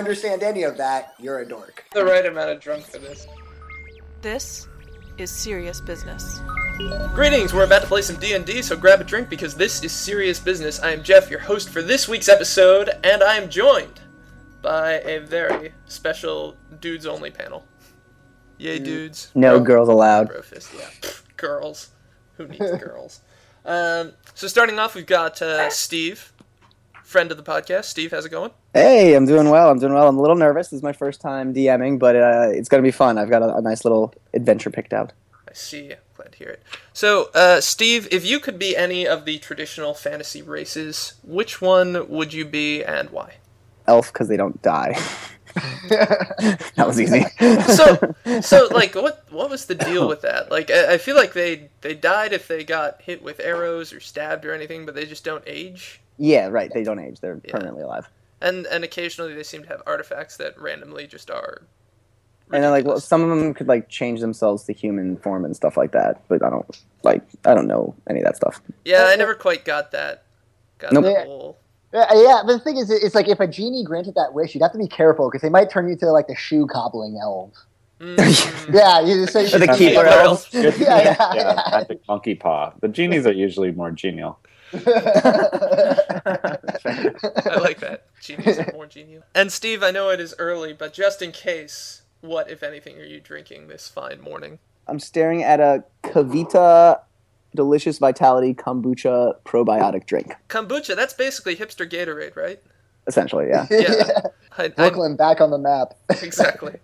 understand any of that, you're a dork. The right amount of drunk for this. This is serious business. Greetings, we're about to play some D&D, so grab a drink because this is serious business. I am Jeff, your host for this week's episode, and I am joined by a very special dudes-only panel. Yay, dudes. No Bro- girls allowed. Bro fist, yeah. Pfft, girls. Who needs girls? Um, so starting off, we've got uh, Steve, friend of the podcast. Steve, how's it going? Hey, I'm doing well. I'm doing well. I'm a little nervous. This is my first time DMing, but uh, it's gonna be fun. I've got a, a nice little adventure picked out. I see. Glad to hear it. So, uh, Steve, if you could be any of the traditional fantasy races, which one would you be and why? Elf, because they don't die. that was easy. So, so like, what what was the deal with that? Like, I, I feel like they they died if they got hit with arrows or stabbed or anything, but they just don't age. Yeah, right. They don't age. They're Yeah. permanently alive. And and occasionally they seem to have artifacts that randomly just are. And then like, well, some of them could like change themselves to human form and stuff like that. But I don't like. I don't know any of that stuff. yeah, I never quite got that. Got Nope. the Yeah. whole. Yeah, yeah, but the thing is, it's like if a genie granted that wish, you'd have to be careful because they might turn you into like the shoe cobbling elf. Mm, Yeah, you so you Or the Yeah. keeper Yeah. elves. Yeah, yeah, yeah, yeah. magic monkey paw. The genies are usually more genial. I like that. Genius are more genial. And Steve, I know it is early, but just in case, what if anything are you drinking this fine morning? I'm staring at a KeVita Delicious Vitality Kombucha probiotic drink. Kombucha, that's basically hipster Gatorade, right? Essentially, yeah. Yeah. I, I, Brooklyn back on the map. exactly.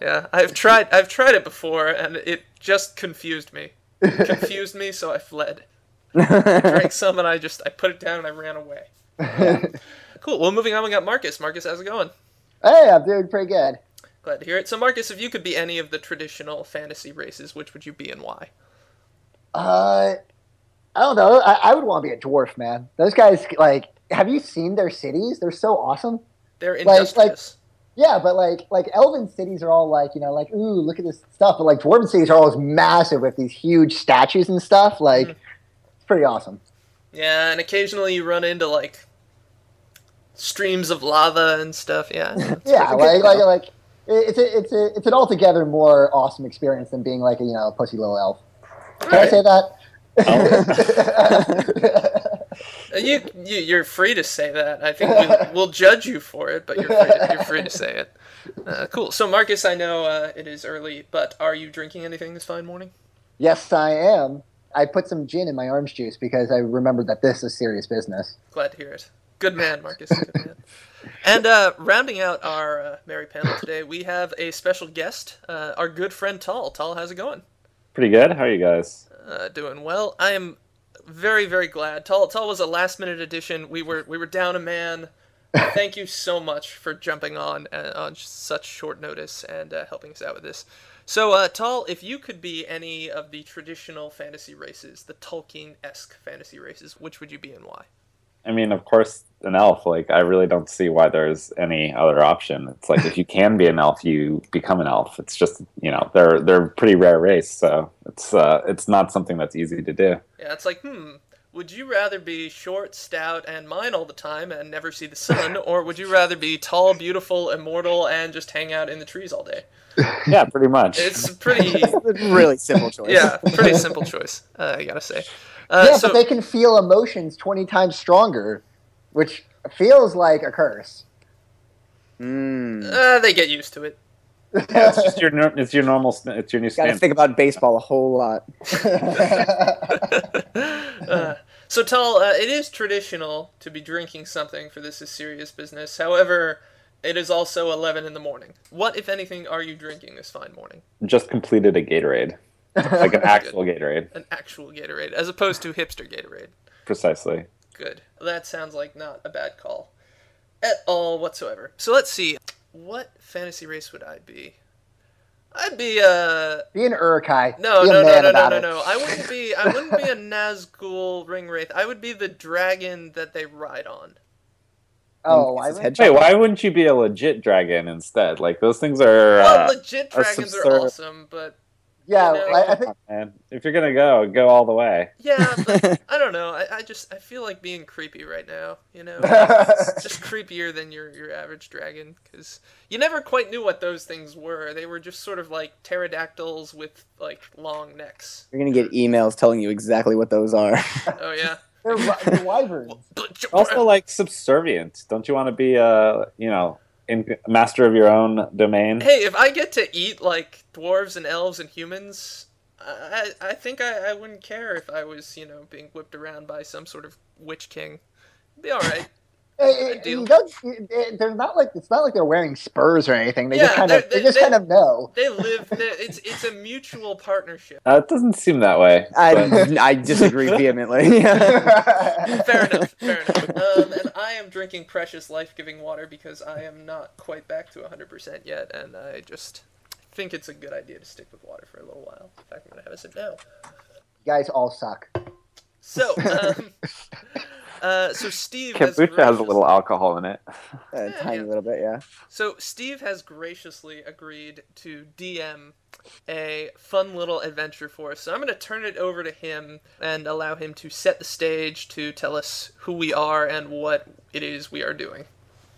Yeah, I've tried. I've tried it before, and it just confused me. Confused me, so I fled. Drank some, and I just I put it down and I ran away. Cool. Well, moving on, we got Marcus. Marcus, how's it going? Hey, I'm doing pretty good. Glad to hear it. So, Marcus, if you could be any of the traditional fantasy races, which would you be and why? Uh, I don't know. I, I would want to be a dwarf, man. Those guys, like, have you seen their cities? They're so awesome. They're like- industrious. Yeah, but like, like elven cities are all like, you know, like, ooh, look at this stuff. But like, dwarven cities are always massive with these huge statues and stuff. Like, Mhm. Pretty awesome. Yeah, and occasionally you run into like streams of lava and stuff. Yeah. Yeah, like, like, like, it's a, it's a, it's an altogether more awesome experience than being like a, you know, a pussy little elf. Can I say that? Uh, You, you you're free to say that. I think we'll, we'll judge you for it, but you're free to, you're free to say it. Uh, cool. So Marcus, I know uh, it is early, but are you drinking anything this fine morning? yes, I am. I put some gin in my orange juice because I remembered that this is serious business. Glad to hear it. Good man, Marcus. Good man. And uh, rounding out our uh, merry panel today, we have a special guest, uh, our good friend Tal. Tal, how's it going? Pretty good. How are you guys? Uh, doing well. I am very, very glad. Tal, Tal was a last minute addition. We were we were down a man. Thank you so much for jumping on uh, on such short notice and uh, helping us out with this. So, uh, Tal, if you could be any of the traditional fantasy races, the Tolkien-esque fantasy races, which would you be and why? I mean, of course, an elf. Like, I really don't see why there's any other option. It's like if you can be an elf, you become an elf. It's just you know they're they're a pretty rare race, so it's uh it's not something that's easy to do. Yeah, it's like, hmm, would you rather be short, stout, and mine all the time and never see the sun, or would you rather be tall, beautiful, immortal, and just hang out in the trees all day? Yeah, pretty much. It's a pretty, really simple choice. yeah, pretty simple choice, uh, I gotta say. Uh, yeah, so, but they can feel emotions 20 times stronger, which feels like a curse. Mm. uh, they get used to it. Yeah, it's just your it's your normal it's your new Got to think about baseball a whole lot. uh, so, Tal, uh, it is traditional to be drinking something for this is serious business. However, it is also 11 in the morning. What, if anything, are you drinking this fine morning? Just completed a Gatorade, like an actual Gatorade, An actual Gatorade, as opposed to hipster Gatorade. precisely. Good. That sounds like not a bad call at all whatsoever. So let's see. What fantasy race would I be? I'd be a Be an Uruk-hai. no Be a no no man no no about no it. no. I wouldn't be I wouldn't be a Nazgul ring wraith. I would be the dragon that they ride on. Oh, I His would- Wait, why wouldn't you be a legit dragon instead? Like those things are. Well, Uh, legit are dragons are awesome, but Yeah, You know? I, I think And if you're gonna go, go all the way. Yeah, but I don't know. I, I just I feel like being creepy right now. You know, it's just creepier than your your average dragon because you never quite knew what those things were. They were just sort of like pterodactyls with like long necks. You're gonna get emails telling you exactly what those are. Oh yeah. they're, wi- they're wyverns. Also, like subservient. Don't you want to be uh, you know, in, master of your own domain? Hey, if I get to eat like dwarves and elves and humans, I I think I, I wouldn't care if I was you know being whipped around by some sort of witch king. Be all right. Hey, hey, Good deal. you don't- eh, they're not like it's not like they're wearing spurs or anything. They Yeah, just kind of they, they- just they- kind of know. They live. it's it's a mutual partnership. Uh, it doesn't seem that way. I I disagree vehemently. Fair enough. Fair enough. Um, and I am drinking precious, life-giving water because I am not quite back to 100% yet, and I just think it's a good idea to stick with water for a little while. In fact, I'm gonna have a sip now. You guys all suck. So, um, uh, so Steve has, Kombucha has a gracious- little alcohol in it. a tiny yeah. little bit, yeah. So Steve has graciously agreed to DM a fun little adventure for us. So I'm going to turn it over to him and allow him to set the stage to tell us who we are and what it is we are doing.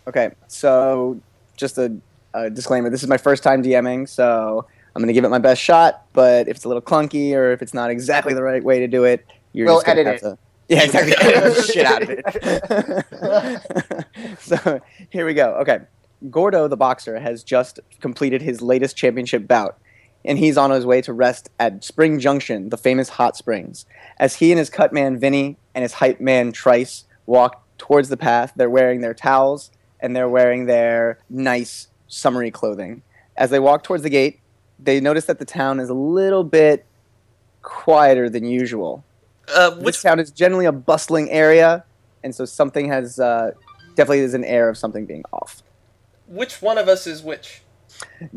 Okay, so just a, a disclaimer: this is my first time DMing, so I'm gonna give it my best shot. But if it's a little clunky or if it's not exactly the right way to do it, you're We'll just gonna edit have to. Yeah, exactly. Edit the shit out of it. so here we go. Okay, Gordo the boxer has just completed his latest championship bout, and he's on his way to rest at Spring Junction, the famous hot springs. As he and his cut man Vinny and his hype man Trice walk towards the path, they're wearing their towels and they're wearing their nice summery clothing. As they walk towards the gate, they notice that the town is a little bit quieter than usual. Uh, This which town is generally a bustling area, and so something has uh, definitely is an air of something being off. which one of us is which?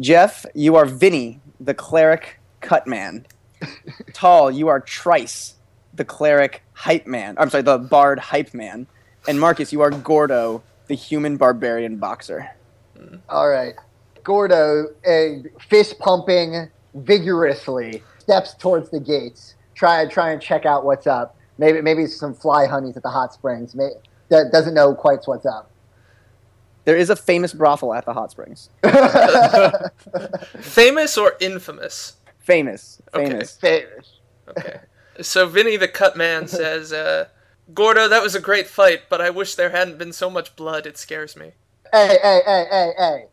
Jeff, you are Vinny, the cleric cut man. Tal, you are Trice, the cleric hype man. I'm sorry, the bard hype man. And Marcus, you are Gordo, the human barbarian boxer. All right, Gordo, uh, fist pumping vigorously, steps towards the gates. Try try and check out what's up. Maybe maybe some fly honeys at the hot springs. May, that doesn't know quite what's up. There is a famous brothel at the hot springs. Famous or infamous? Famous, Okay. famous. Famous. Okay. so Vinny the cut man says, uh, Gordo, that was a great fight, but I wish there hadn't been so much blood. It scares me. Hey hey hey hey hey!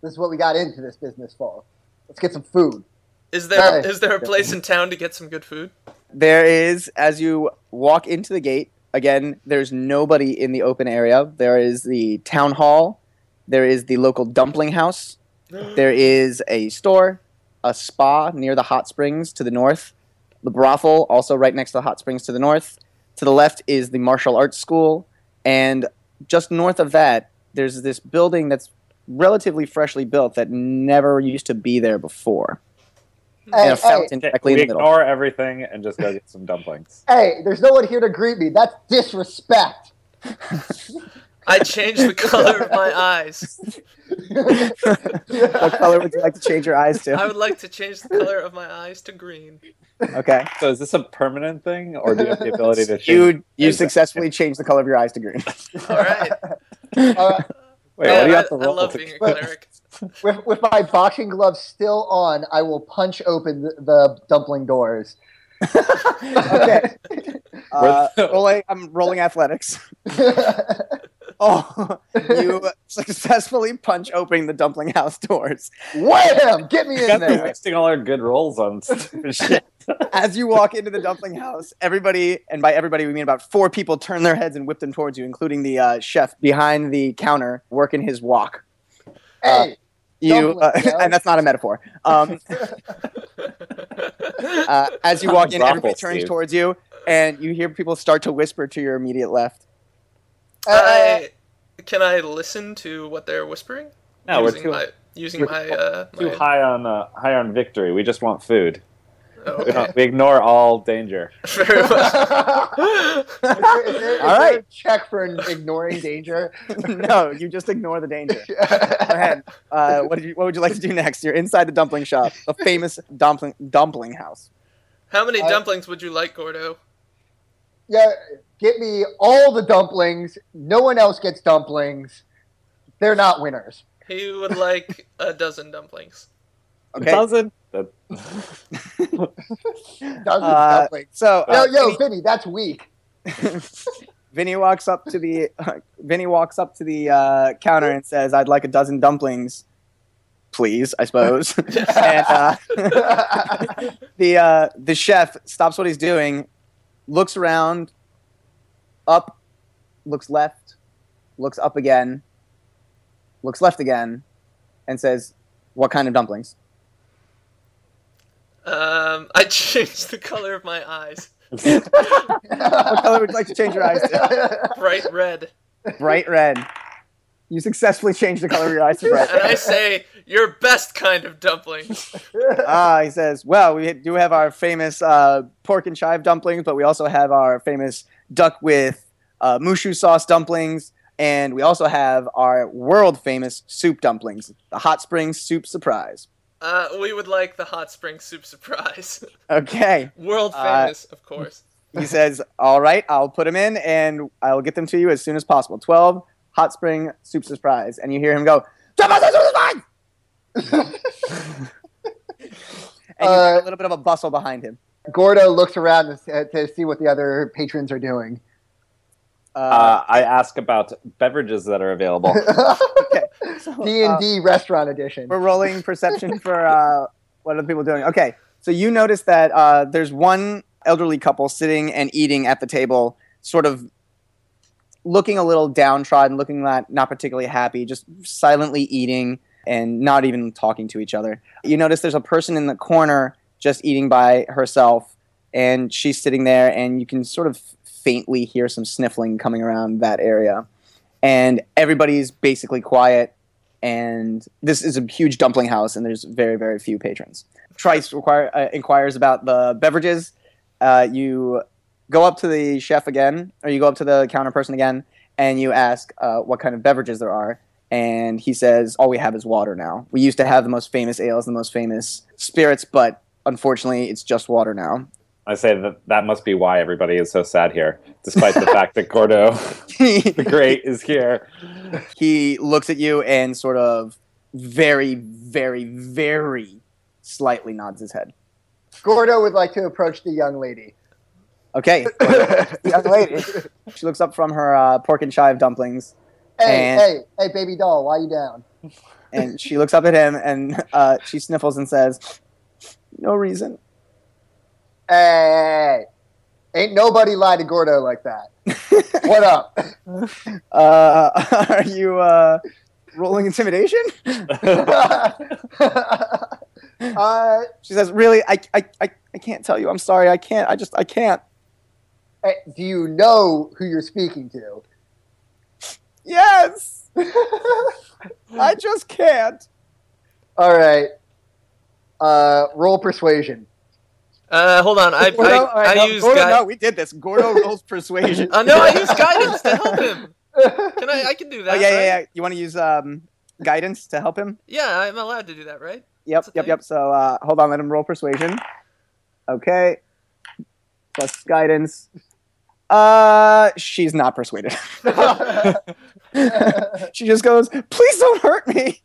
This is what we got into this business for. Let's get some food. Is there Hey. is there a place in town to get some good food? There is, as you walk into the gate, again, there's nobody in the open area. There is the town hall, there is the local dumpling house, there is a store, a spa near the hot springs to the north, the brothel also right next to the hot springs to the north. To the left is the martial arts school, and just north of that, there's this building that's relatively freshly built that never used to be there before. Hey, and a hey, directly in the middle. ignore everything and just go get some dumplings. hey! There's no one here to greet me. That's disrespect. I changed the color of my eyes. what color would you like to change your eyes to? I would like to change the color of my eyes to green. Okay. So is this a permanent thing, or do you have the ability to change? You you Exactly. successfully changed the color of your eyes to green. All right. All right. Wait, Man, what do you I, have to I roll love being a cleric. with, with my boxing gloves still on, I will punch open the, the dumpling doors. okay. Uh, rolling, I'm rolling athletics. Oh, you successfully punch open the dumpling house doors. Wham! Get me in there. wasting all our good rolls on stupid shit. As you wok into the dumpling house, everybody, and by everybody we mean about four people, turn their heads and whip them towards you, including the uh, chef behind the counter working his walk. Hey, You, uh, and that's not a metaphor. Um, uh, as you walk in, Brothel, everybody turns Steve. towards you, and you hear people start to whisper to your immediate left. uh, I, can I listen to what they're whispering? No, we're using too, my using we're my uh too my, high on uh, high on victory. We just want food. Okay. we ignore all danger. Very well. Is there- is there- is All there right. a check for ignoring danger. no, you just ignore the danger. Go ahead. Uh, what, did you, what would you like to do next? You're inside the dumpling shop, a famous dumpling dumpling house. How many Uh, dumplings would you like, Gordo? Yeah, get me all the dumplings. No one else gets dumplings. They're not winners. He would like a dozen dumplings. Okay. Doesn't Dozen Uh, dumplings. so, Yo, uh, yo, Vinny, Vinny, that's weak. Vinny walks up to the Vinny walks up to the uh, counter and says, "I'd like a dozen dumplings, please." I suppose. and uh, the uh, the chef stops what he's doing, looks around, up, looks left, looks up again, looks left again, and says, "What kind of dumplings?" Um, I changed the color of my eyes. What color would you like to change your eyes to? Bright red. Bright red. You successfully changed the color of your eyes to bright red. And I say, your best kind of dumplings. Ah, he says, well, we do have our famous uh, pork and chive dumplings, but we also have our famous duck with uh, moo shu sauce dumplings, and we also have our world famous soup dumplings, the hot spring soup surprise. Uh, we would like the hot spring soup surprise. Okay. World Uh, famous, of course. He says, all right, I'll put them in, and I'll get them to you as soon as possible. 12 hot spring soup surprise. And you hear him go, "Soup surprise!" and you hear Uh, a little bit of a bustle behind him. Gordo looks around to, to see what the other patrons are doing. Uh, I ask about beverages that are available. okay. D and D restaurant edition. We're rolling perception for uh, what are the people doing. Okay, so you notice that uh, there's one elderly couple sitting and eating at the table, sort of looking a little downtrodden, looking not, not particularly happy, just silently eating and not even talking to each other. You notice there's a person in the corner just eating by herself, and she's sitting there, and you can sort of faintly hear some sniffling coming around that area. And everybody's basically quiet and this is a huge dumpling house, and there's very, very few patrons. Trice require, uh, inquires about the beverages. Uh, you go up to the chef again, or you go up to the counter person again, and you ask uh, what kind of beverages there are. And he says, All we have is water now. We used to have the most famous ales, the most famous spirits, but unfortunately, it's just water now. I say that that must be why everybody is so sad here, despite the fact that Gordo the Great is here. he looks at you and sort of very, very, very slightly nods his head. Gordo would like to approach the young lady. Okay, young lady. She looks up from her uh, pork and chive dumplings, Hey, And- hey, hey, baby doll, why you down? and she looks up at him and uh, she sniffles and says, "No reason." Hey, ain't nobody lied to Gordo like that. What up? Uh, are you uh, rolling intimidation? uh, She says, "Really, I, I, I, I can't tell you. I'm sorry. I can't. I just, I can't." do you know who you're speaking to? Yes, I just can't. All right. Uh, roll persuasion. Uh, hold on. I, Gordo, I, right, I no, use Gordo, gui- no, we did this. Gordo rolls persuasion. Uh, no, I use guidance to help him. Can I? I can do Oh that. yeah, yeah, right? yeah. You want to use um, guidance to help him? Yeah, I'm allowed to do that, right? Yep, yep, thing. yep. So uh, hold on, let him roll persuasion. Okay. Plus guidance. Uh, she's not persuaded. she just goes, "Please don't hurt me."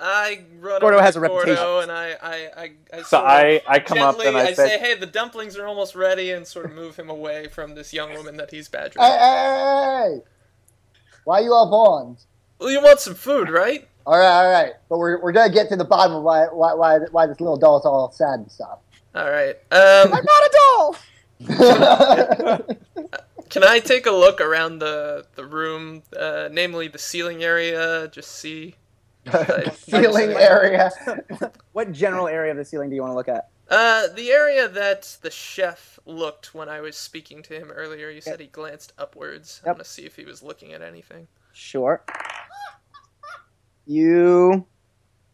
I run Gordo over has to a Gordo reputation. and I, I, I, I So I, I come up and I, I say, say, "Hey, the dumplings are almost ready," and sort of move him away from this young woman that he's badgering. hey, hey, hey, why are you all on? Well, you want some food, right? All right, all right. But we're, we're gonna get to the bottom of why why why, why this little doll's all sad and stuff. All right. Um, I'm not a doll. can I take a look around the the room, uh, namely the ceiling area, just see? the ceiling area. What general area of the ceiling do you want to look at? Uh, the area that the chef looked when I was speaking to him earlier. You said he glanced upwards. I want to see if he was looking at anything. Sure. You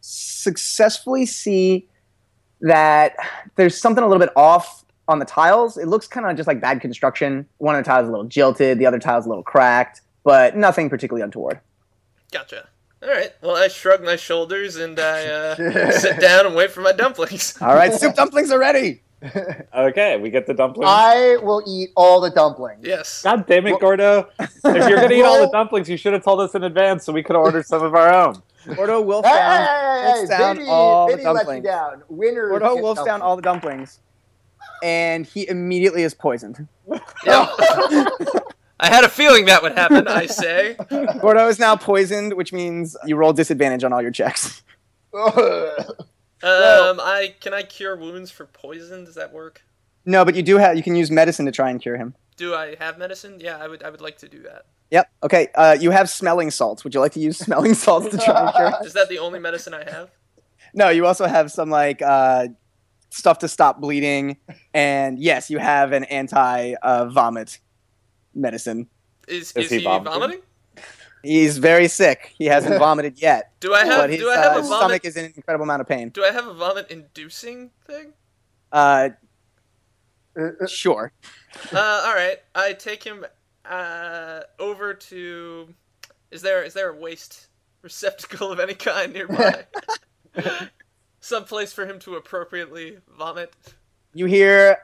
successfully see that there's something a little bit off on the tiles. It looks kind of just like bad construction. One of the tiles is a little jilted, the other tile's a little cracked, but nothing particularly untoward. Gotcha. All right. Well, I shrug my shoulders and I uh, sit down and wait for my dumplings. All right, soup dumplings are ready. Okay, we get the dumplings. I will eat all the dumplings. Yes. God damn it, Gordo! If you're gonna eat all the dumplings, you should have told us in advance so we could have ordered some of our own. Gordo Hey, wolfs down. hey, hey, wolfs hey, down Vinny, all the Vinny let you dumplings. down. Winner. Gordo gets wolfs down all the dumplings, and he immediately is poisoned. Yep. I had a feeling that would happen. I say. Gordo is now poisoned, which means you roll disadvantage on all your checks. Um, I can I cure wounds for poison? Does that work? No, but you do have you can use medicine to try and cure him. Do I have medicine? Yeah, I would. I would like to do that. Yep. Okay. Uh, you have smelling salts. Would you like to use smelling salts to try and cure? him? Is that the only medicine I have? No, you also have some like uh, stuff to stop bleeding, and yes, you have an anti uh, vomit medicine. Is Is is, he he, vomiting? vomiting? He's very sick. He hasn't vomited yet, Do I have but his do I have uh, a stomach is in an incredible amount of pain. Do I have a vomit inducing thing? Uh, sure. Uh, all right. I take him uh over to. Is there is there a waste receptacle of any kind nearby? Some place for him to appropriately vomit. You hear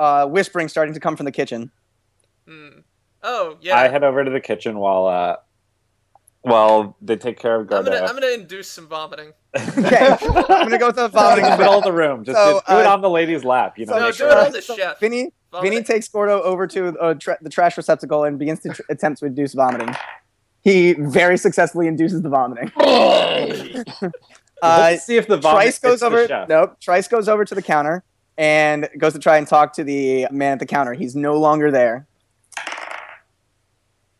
uh, whispering starting to come from the kitchen. Hmm. Oh yeah. I head over to the kitchen while uh, while they take care of I'm Gordo. gonna I'm gonna induce some vomiting. Okay, I'm gonna go with the Vomiting in the middle of the room. Just So, do it uh, on the lady's lap. You know, so No, make do sure. it on the chef. Vinny, Vomit. Vinny takes Gordo over to uh, tra- the trash receptacle and begins to tr- attempt to induce vomiting. He very successfully induces the vomiting. Uh, Let's see if the vomit Trice goes over. Nope. Trice goes over to the counter and goes to try and talk to the man at the counter. He's no longer there,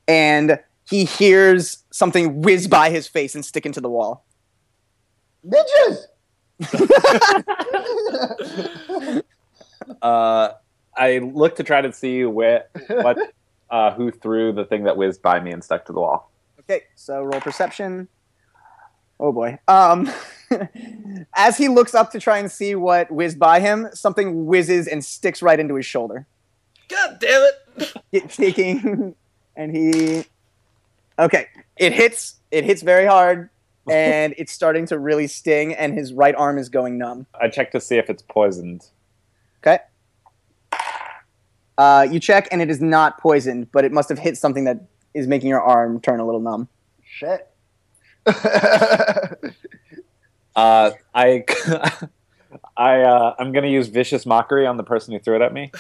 and he hears something whiz by his face and stick into the wall. Ninjas. Uh, I look to try to see where what uh, who threw the thing that whizzed by me and stuck to the wall. Okay, so roll perception. Oh boy. Um, as he looks up to try and see what whizzed by him, something whizzes and sticks right into his shoulder. God damn it! Get taking, and he. Okay, it hits. It hits very hard, and it's starting to really sting, and his right arm is going numb. I check to see if it's poisoned. Okay. Uh, you check, and it is not poisoned, but it must have hit something that is making your arm turn a little numb. Shit. Uh, I I uh, I'm gonna use vicious mockery on the person who threw it at me.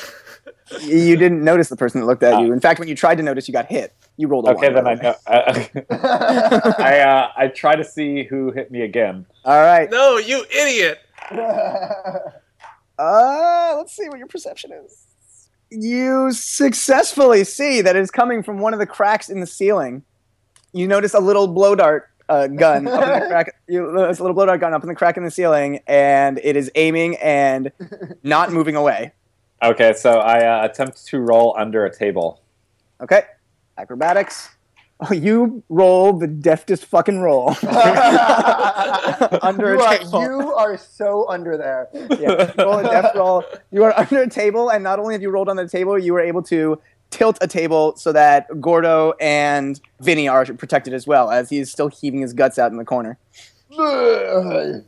You didn't notice the person that looked at Oh. you. In fact, when you tried to notice, you got hit. You rolled a Okay, one. then by I know. I I, uh, I try to see who hit me again. All right. No, you idiot! Uh, let's see what your perception is. You successfully see that it's coming from one of the cracks in the ceiling. You notice a little blow dart uh, gun up in the crack. You notice a little blow dart gun up in the crack in the ceiling, and it is aiming and not moving away. Okay, so I uh, attempt to roll under a table. Okay, acrobatics. Oh, you roll the deftest fucking roll. Under you, a are, table. you are so under there. yeah, you roll a deft roll. You are under a table, and not only have you rolled on the table, you were able to tilt a table so that Gordo and Vinny are protected as well, as he is still heaving his guts out in the corner. oh, there,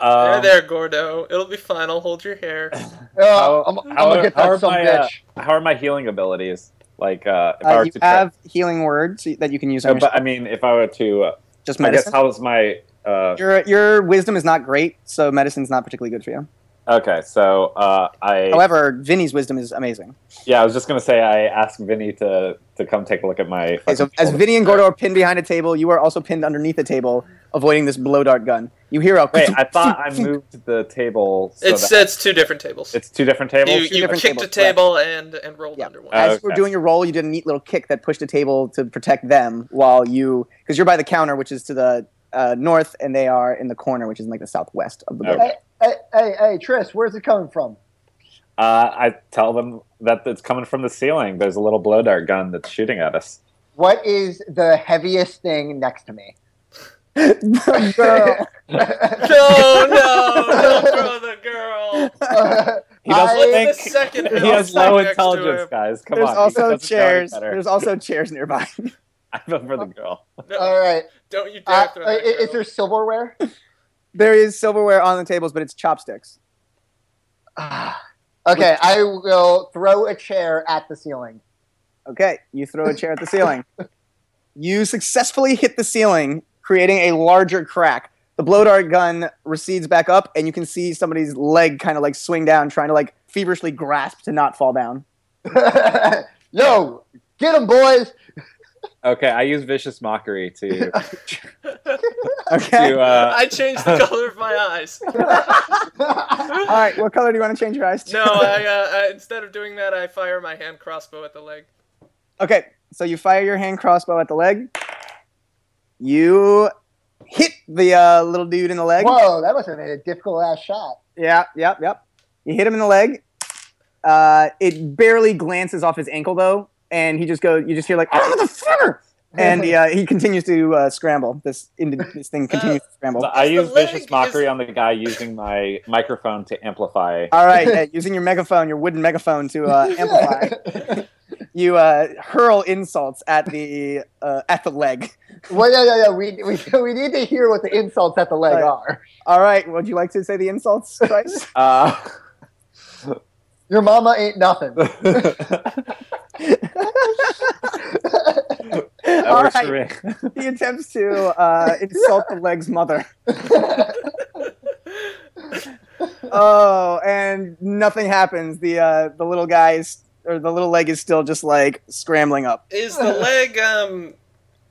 Um, there, Gordo. It'll be fine. I'll hold your hair. How- I'm, I'm how- gonna how are my, uh. How are my healing abilities? Like, uh, if I Uh, were you to try- have healing words that you can use No, on but I mean, if I were to, uh, just I guess medicine. how is my? Uh, Your your wisdom is not great, so medicine's not particularly good for you. Okay, so uh, I. However, Vinny's wisdom is amazing. yeah, I was just gonna say I asked Vinny to to come take a look at my. Okay, so as shoulder. Vinny and Gordo are pinned behind a table, you are also pinned underneath a table, avoiding this blow dart gun. You hear a Wait, I thought I moved the table. So It's that it's two different tables. it's two different tables. you you different kicked tables, a table and and rolled Yeah. under one. As you were Okay. doing your roll, you did a neat little kick that pushed a table to protect them while you, because you're by the counter, which is to the uh, north, and they are in the corner, which is in like the southwest of the Okay. Building. Hey, hey, hey, Tris, where's it coming from? Uh, I tell them that it's coming from the ceiling. There's a little blow dart gun that's shooting at us. What is the heaviest thing next to me? Girl. no, no, don't throw the girl girl. He doesn't I- think The second he has low intelligence, guys. Come There's on. he also doesn't know any chairs. There's also chairs nearby. I vote for the girl. No, All right. Don't you dare Uh, throw uh, that is girl. there silverware? There is silverware on the tables, but it's chopsticks. Ah. okay, I will throw a chair at the ceiling. Okay, you throw a chair at the ceiling. You successfully hit the ceiling, creating a larger crack. The blow dart gun recedes back up, and you can see somebody's leg kind of like swing down, trying to like feverishly grasp to not fall down. Yo, get him, boys! Okay, I use vicious mockery to Okay. to uh, I changed the color of my eyes. All right, what color do you want to change your eyes to? No, I, uh, I instead of doing that, I fire my hand crossbow at the leg. Okay, so you fire your hand crossbow at the leg. You hit the uh, little dude in the leg. Whoa, that must have been a difficult ass shot. Yeah, yep, yep. You hit him in the leg. Uh, it barely glances off his ankle though, and he just goes. You just hear like, "Oh, the fucker!" And he, uh, he continues to uh, scramble. This in, this thing continues to scramble. so I use vicious mockery is- on the guy using my microphone to amplify. All right, uh, using your megaphone, your wooden megaphone to uh, amplify, you uh, hurl insults at the uh, at the leg. well, yeah, yeah, yeah. We, we, we need to hear what the insults at the leg Right. are. All right, would you like to say the insults, Bryce? Uh, Your mama ain't nothing. That All works right. for me. he attempts to uh, insult the leg's mother. Oh, and nothing happens. The uh, the little guy is, or the little leg is still just like scrambling up. Is the leg um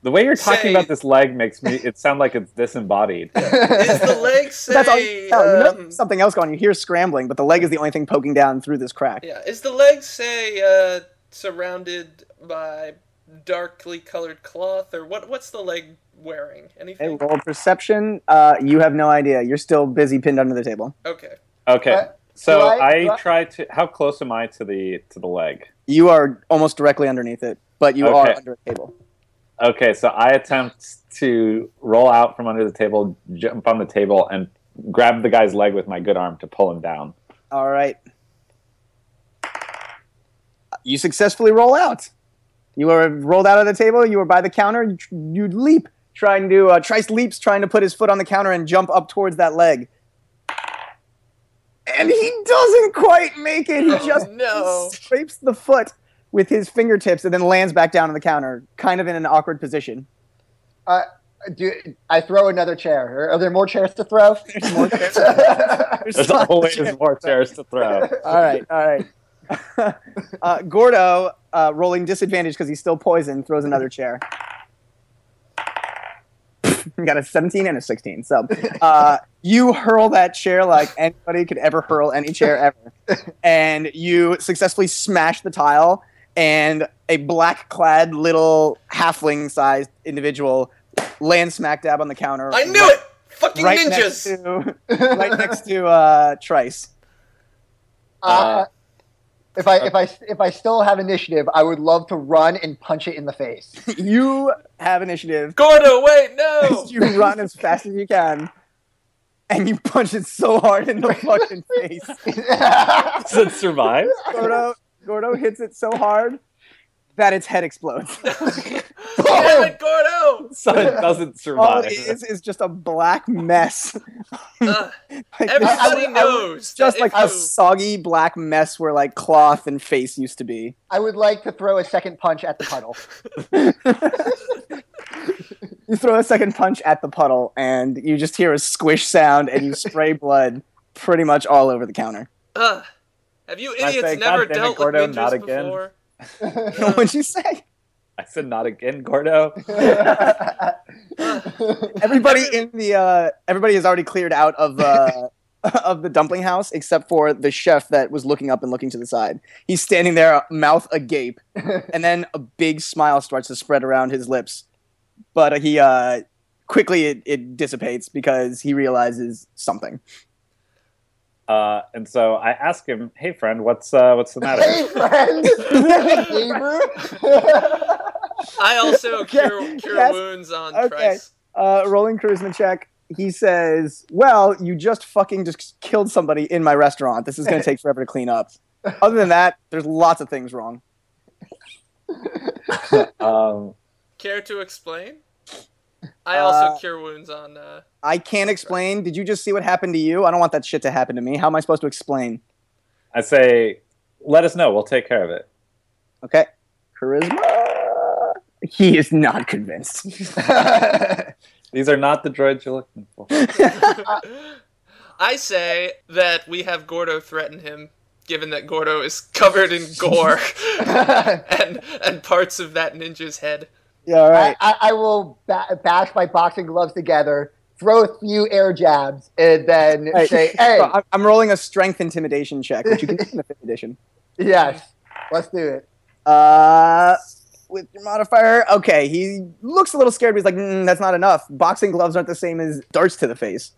The way you're talking Say- about this leg makes me it sound like it's disembodied. is the leg say That's all you, tell. you know um, something else going. You hear scrambling, but the leg is the only thing poking down through this crack. Yeah, is the leg say uh surrounded by darkly colored cloth or what what's the leg wearing? Hey, Anything? roll perception. Uh, you have no idea. You're still busy pinned under the table. Okay. Okay. Uh, So I- I, try to. How close am I to the to the leg? You are almost directly underneath it, but you are under a table. Okay, so I attempt to roll out from under the table, jump on the table, and grab the guy's leg with my good arm to pull him down. All right. You successfully roll out. You were rolled out of the table. You were by the counter. You, tr- you leap, trying to uh, Trice leaps, trying to put his foot on the counter and jump up towards that leg. And he doesn't quite make it. He Oh, just no. scrapes the foot with his fingertips and then lands back down on the counter, kind of in an awkward position. Do, I throw another chair. Are, are there more chairs to throw? There's, more chairs. There's always more chairs to throw. All right, all right. uh, Gordo, uh, rolling disadvantage because he's still poisoned, throws another chair. We got a 17 and a 16. So uh, you hurl that chair like anybody could ever hurl any chair ever. And you successfully smash the tile, and a black clad little halfling sized individual lands smack dab on the counter. I knew right, it! Fucking Right next ninjas! to, right next to uh, Trice. Uh, if I uh, if I if I still have initiative, I would love to run and punch it in the face. You have initiative. Gordo, wait, no! you run as fast as you can, and you punch it so hard in the fucking face. Does it survive? Gordo, Gordo hits it so hard that its head explodes. Damn it, Gordo! So it doesn't survive. All survive. it is is just a black mess. Uh, Like, everybody I would- I would- knows. just like a you- soggy black mess where like cloth and face used to be. I would like to throw a second punch at the puddle. You throw a second punch at the puddle, and you just hear a squish sound, and you spray blood pretty much all over the counter. Uh, have you idiots say, never "God it, dealt Gordo, with not ninjas again." What'd you say? I said not again, Gordo. Everybody in the uh, everybody has already cleared out of uh, of the dumpling house except for the chef that was looking up and looking to the side. He's standing there, mouth agape, and then a big smile starts to spread around his lips. But he uh, quickly it, it dissipates because he realizes something. Uh, and so I ask him, "Hey, friend, what's uh, what's the matter?" hey, friend. Neighbor. I also Okay, cure, cure yes. wounds on Okay. Trice. Uh, rolling charisma check. he says, "Well, you just fucking just killed somebody in my restaurant. This is going to take forever to clean up." Other than that, there's lots of things wrong. Um, Care to explain? I also Uh, cure wounds on. Uh, I can't explain. Did you just see what happened to you? I don't want that shit to happen to me. How am I supposed to explain? I say, let us know. We'll take care of it. Okay, charisma. He is not convinced. These are not the droids you're looking for. I say that we have Gordo threaten him, given that Gordo is covered in gore and and parts of that ninja's head. Yeah, all I, right. I, I will ba- bash my boxing gloves together, throw a few air jabs, and then Hey, say, "Hey, I'm- I'm rolling a strength intimidation check, which you can do in the fifth edition. yes, let's do it." Uh, with your modifier, okay. He looks a little scared, but he's like, mm, "That's not enough. Boxing gloves aren't the same as darts to the face."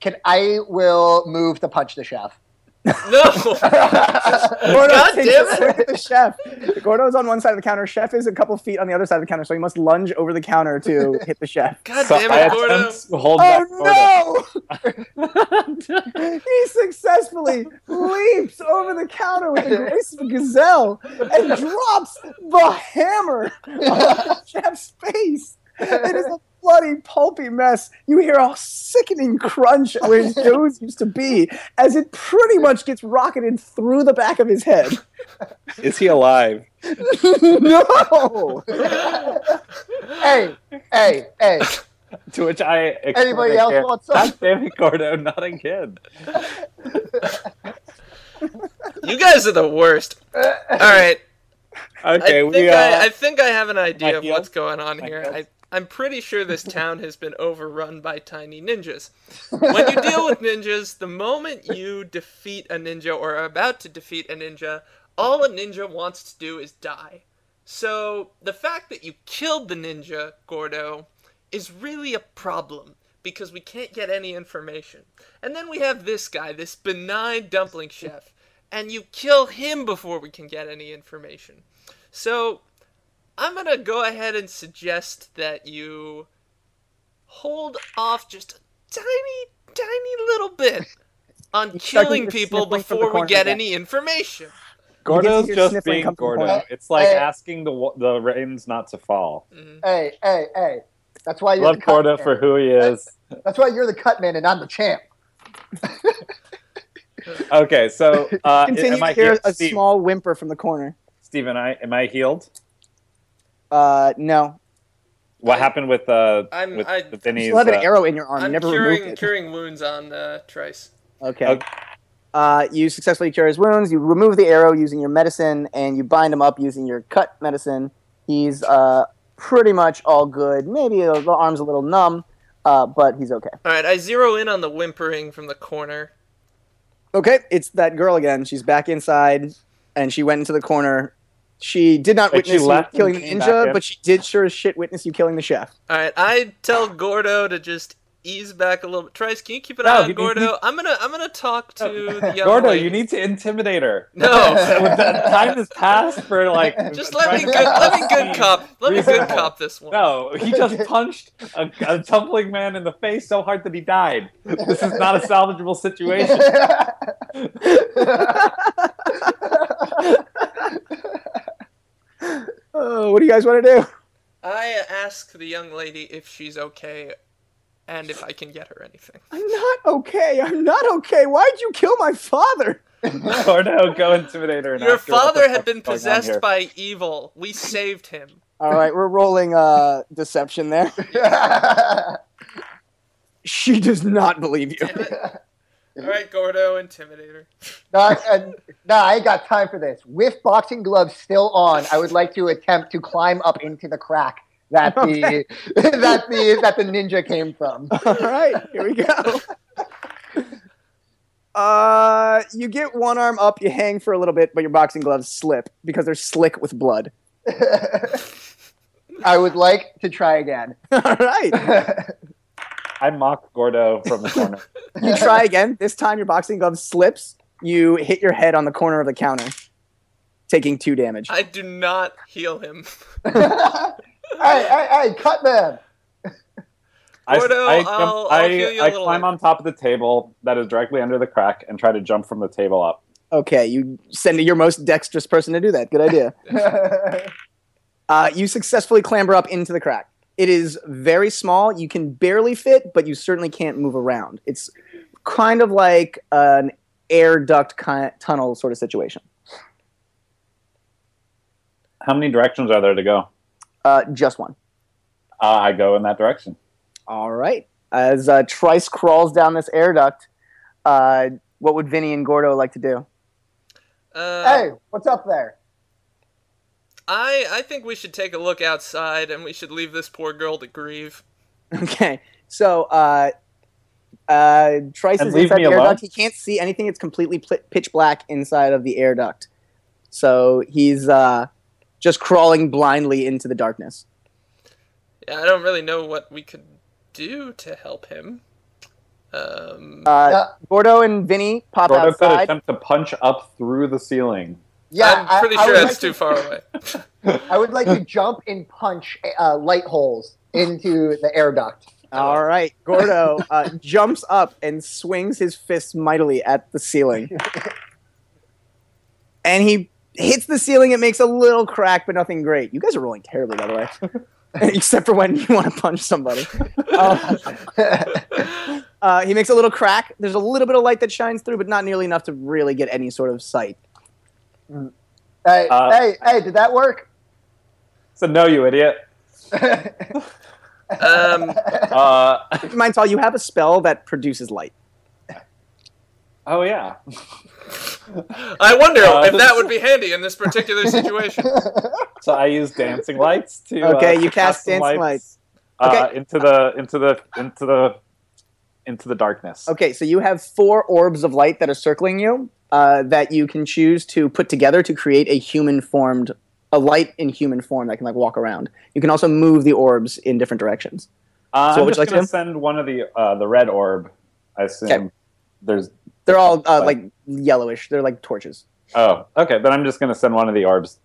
Can I will move to punch the chef? No. Gordo God takes damn a it. swing at the chef. Gordo's on one side of the counter. Chef is a couple feet on the other side of the counter, so he must lunge over the counter to hit the chef. God So damn it, Gordo. attempt to hold oh, back Oh no! he successfully leaps over the counter with the grace of a gazelle and drops the hammer on the chef's face. It is a bloody, pulpy mess. You hear a sickening crunch where his nose used to be as it pretty much gets rocketed through the back of his head. Is he alive? no! hey, hey, hey! To which I. Anybody else exclaim, want some? God damn it, Gordo, not again. You guys are the worst. All right. Okay, I we. think Uh, I, I think I have an idea of what's going on here. I, I'm pretty sure this town has been overrun by tiny ninjas. When you deal with ninjas, the moment you defeat a ninja or are about to defeat a ninja, all a ninja wants to do is die. So the fact that you killed the ninja, Gordo, is really a problem because we can't get any information. And then we have this guy, this benign dumpling chef, and you kill him before we can get any information. So I'm gonna go ahead and suggest that you hold off just a tiny, tiny little bit on killing people sniffling from the before we get again. any information. Gordo's just being come from the Gordo. corner. It's like Hey. asking the the rains not to fall. Mhm. Hey, hey, hey! That's why you're Love the cut Gordo man. for who he is. That's why you're the cut man and I'm the champ. Okay, so uh, Continue am I to hear healed? a Steve, small whimper from the corner. Steven, I am I healed? Uh, no. What happened with uh I'm- with I- the You Vinny's? still have an uh, arrow in your arm. I'm never curing it. curing wounds on uh, Trice. Okay. Okay. Uh, you successfully cure his wounds. You remove the arrow using your medicine, and you bind him up using your cut medicine. He's uh, pretty much all good. Maybe the arm's a little numb, uh, but he's okay. All right, I zero in on the whimpering from the corner. Okay, it's that girl again. She's back inside, and she went into the corner. She did not Wait, witness you killing the came back ninja, but she did sure as shit witness you killing the chef. All right, I tell Gordo to just ease back a little bit. Trice, can you keep an No, eye he on needs- Gordo? I'm gonna I'm gonna talk to the young Gordo, lady. you need to intimidate her. No. The time has passed for like. Just let me trying good let me good cop let me good cop this one. No, he just punched a, a tumbling man in the face so hard that he died. This is not a salvageable situation. Oh, what do you guys want to do? I ask the young lady if she's okay and if I can get her anything. I'm not okay. I'm not okay. Why'd you kill my father? or no, go intimidate her. and Your ask her what the father had been possessed by evil. We saved him. All right, we're rolling uh, deception there. She does not believe you. Damn it. All right, Gordo, Intimidator. her. no, I, no, I ain't got time for this. With boxing gloves still on, I would like to attempt to climb up into the crack that the Okay. that the that the ninja came from. All right, here we go. Uh, you get one arm up, you hang for a little bit, but your boxing gloves slip because they're slick with blood. I would like to try again. All right, I mock Gordo from the corner. you try again. This time, your boxing glove slips. You hit your head on the corner of the counter, taking two damage. I do not heal him. hey, hey, hey, cut man! I, Gordo, I, I'll- jump- I'll I, heal you a I little climb bit. on top of the table that is directly under the crack and try to jump from the table up. Okay, you send your most dexterous person to do that. Good idea. Uh, you successfully clamber up into the crack. It is very small. You can barely fit, but you certainly can't move around. It's kind of like an air duct kind tunnel sort of situation. How many directions are there to go? Uh, just one. Uh, I go in that direction. All right. As uh, Trice crawls down this air duct, uh, what would Vinny and Gordo like to do? Uh, hey, what's up there? I I think we should take a look outside, and we should leave this poor girl to grieve. Okay, so uh, uh, Trice And is inside the air alone? duct. He can't see anything. It's completely pl- pitch black inside of the air duct. So he's uh, just crawling blindly into the darkness. Yeah, I don't really know what we could do to help him. Um, Uh, Yeah. Gordo and Vinny pop Gordo could outside. attempt to punch up through the ceiling. Yeah, I'm pretty I, I sure would that's like too to- far away. I would like to jump and punch uh, light holes into the air duct. All right, Gordo uh, jumps up and swings his fist mightily at the ceiling, and he hits the ceiling. It makes a little crack, but nothing great. You guys are rolling terribly, by the way, except for when you want to punch somebody. Uh, uh, he makes a little crack. There's a little bit of light that shines through, but not nearly enough to really get any sort of sight. Hey, Uh, hey, hey, did that work? So no, you idiot. um, Uh, Mind all, you have a spell that produces light. oh yeah. I wonder Uh, if that would be handy in this particular situation. So I use dancing lights to. Okay, uh, you to cast some dancing lights. Uh, Okay. Into the into the into the into the darkness. Okay, so you have four orbs of light that are circling you uh, that you can choose to put together to create a human formed, a light in human form that can like walk around. You can also move the orbs in different directions. Uh, So I'm just like to gonna do? send one of the uh, the red orb. I assume Okay. there's. They're all uh, Like- like yellowish. They're like torches. Oh, okay. Then I'm just gonna send one of the orbs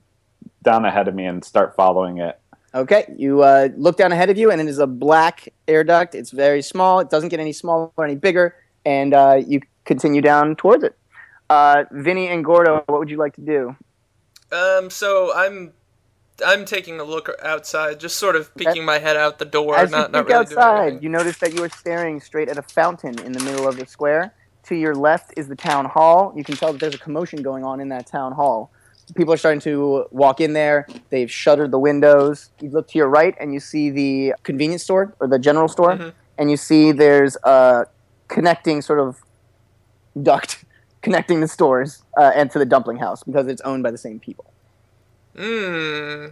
down ahead of me and start following it. Okay, you uh, look down ahead of you, and it is a black air duct. It's very small. It doesn't get any smaller or any bigger, and uh, you continue down towards it. Uh, Vinny and Gordo, what would you like to do? Um, so I'm I'm taking a look outside, just sort of peeking my head out the door, As not you not peek really outside, you notice that you are staring straight at a fountain in the middle of the square. To your left is the town hall. You can tell that there's a commotion going on in that town hall. People are starting to walk in there. They've shuttered the windows. You look to your right and you see the convenience store or the general store, Mhm. and you see there's a connecting sort of duct connecting the stores uh, and to the dumpling house because it's owned by the same people. Hmm.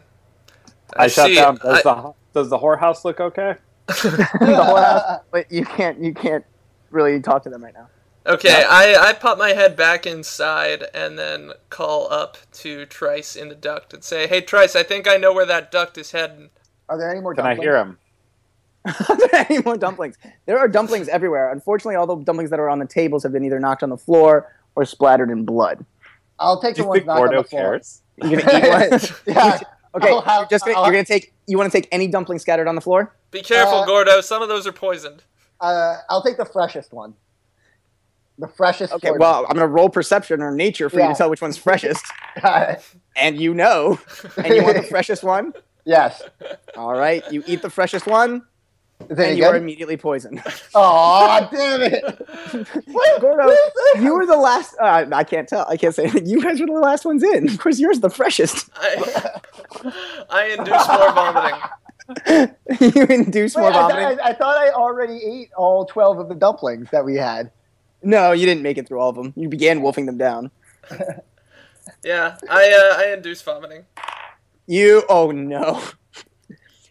I, shut see. down. Does I- the does the whorehouse look okay? the whole house, but you can't you can't really talk to them right now. Okay, I, I pop my head back inside and then call up to Trice in the duct and say, "Hey Trice, I think I know where that duct is heading." Are there any more? Can I dumplings? hear him? Are there any more dumplings? There are dumplings everywhere. Unfortunately, all the dumplings that are on the tables have been either knocked on the floor or splattered in blood. I'll take Do the you ones think knocked on Gordo the floor. cares? You're gonna eat one. yeah. Okay, have- you're just gonna, I'll- you're gonna take. You want to take any dumpling scattered on the floor? Be careful, Uh, Gordo. Some of those are poisoned. Uh, I'll take the freshest one. The freshest. Okay, floor well, I'm gonna roll perception or nature for you to tell which one's freshest, and you know, and you want the freshest one. yes. All right, you eat the freshest one, Is and it you are immediately poisoned. Oh, damn it! What? Gordo, what is you were the last. Uh, I can't tell. I can't say anything. You guys were the last ones in. Of course, yours is the freshest. I, I induce more vomiting. you induce Wait, more I, thought- vomiting. I, I thought I already ate all twelve of the dumplings that we had. No, you didn't make it through all of them. You began wolfing them down. Yeah, I uh, I induce vomiting. You, oh no.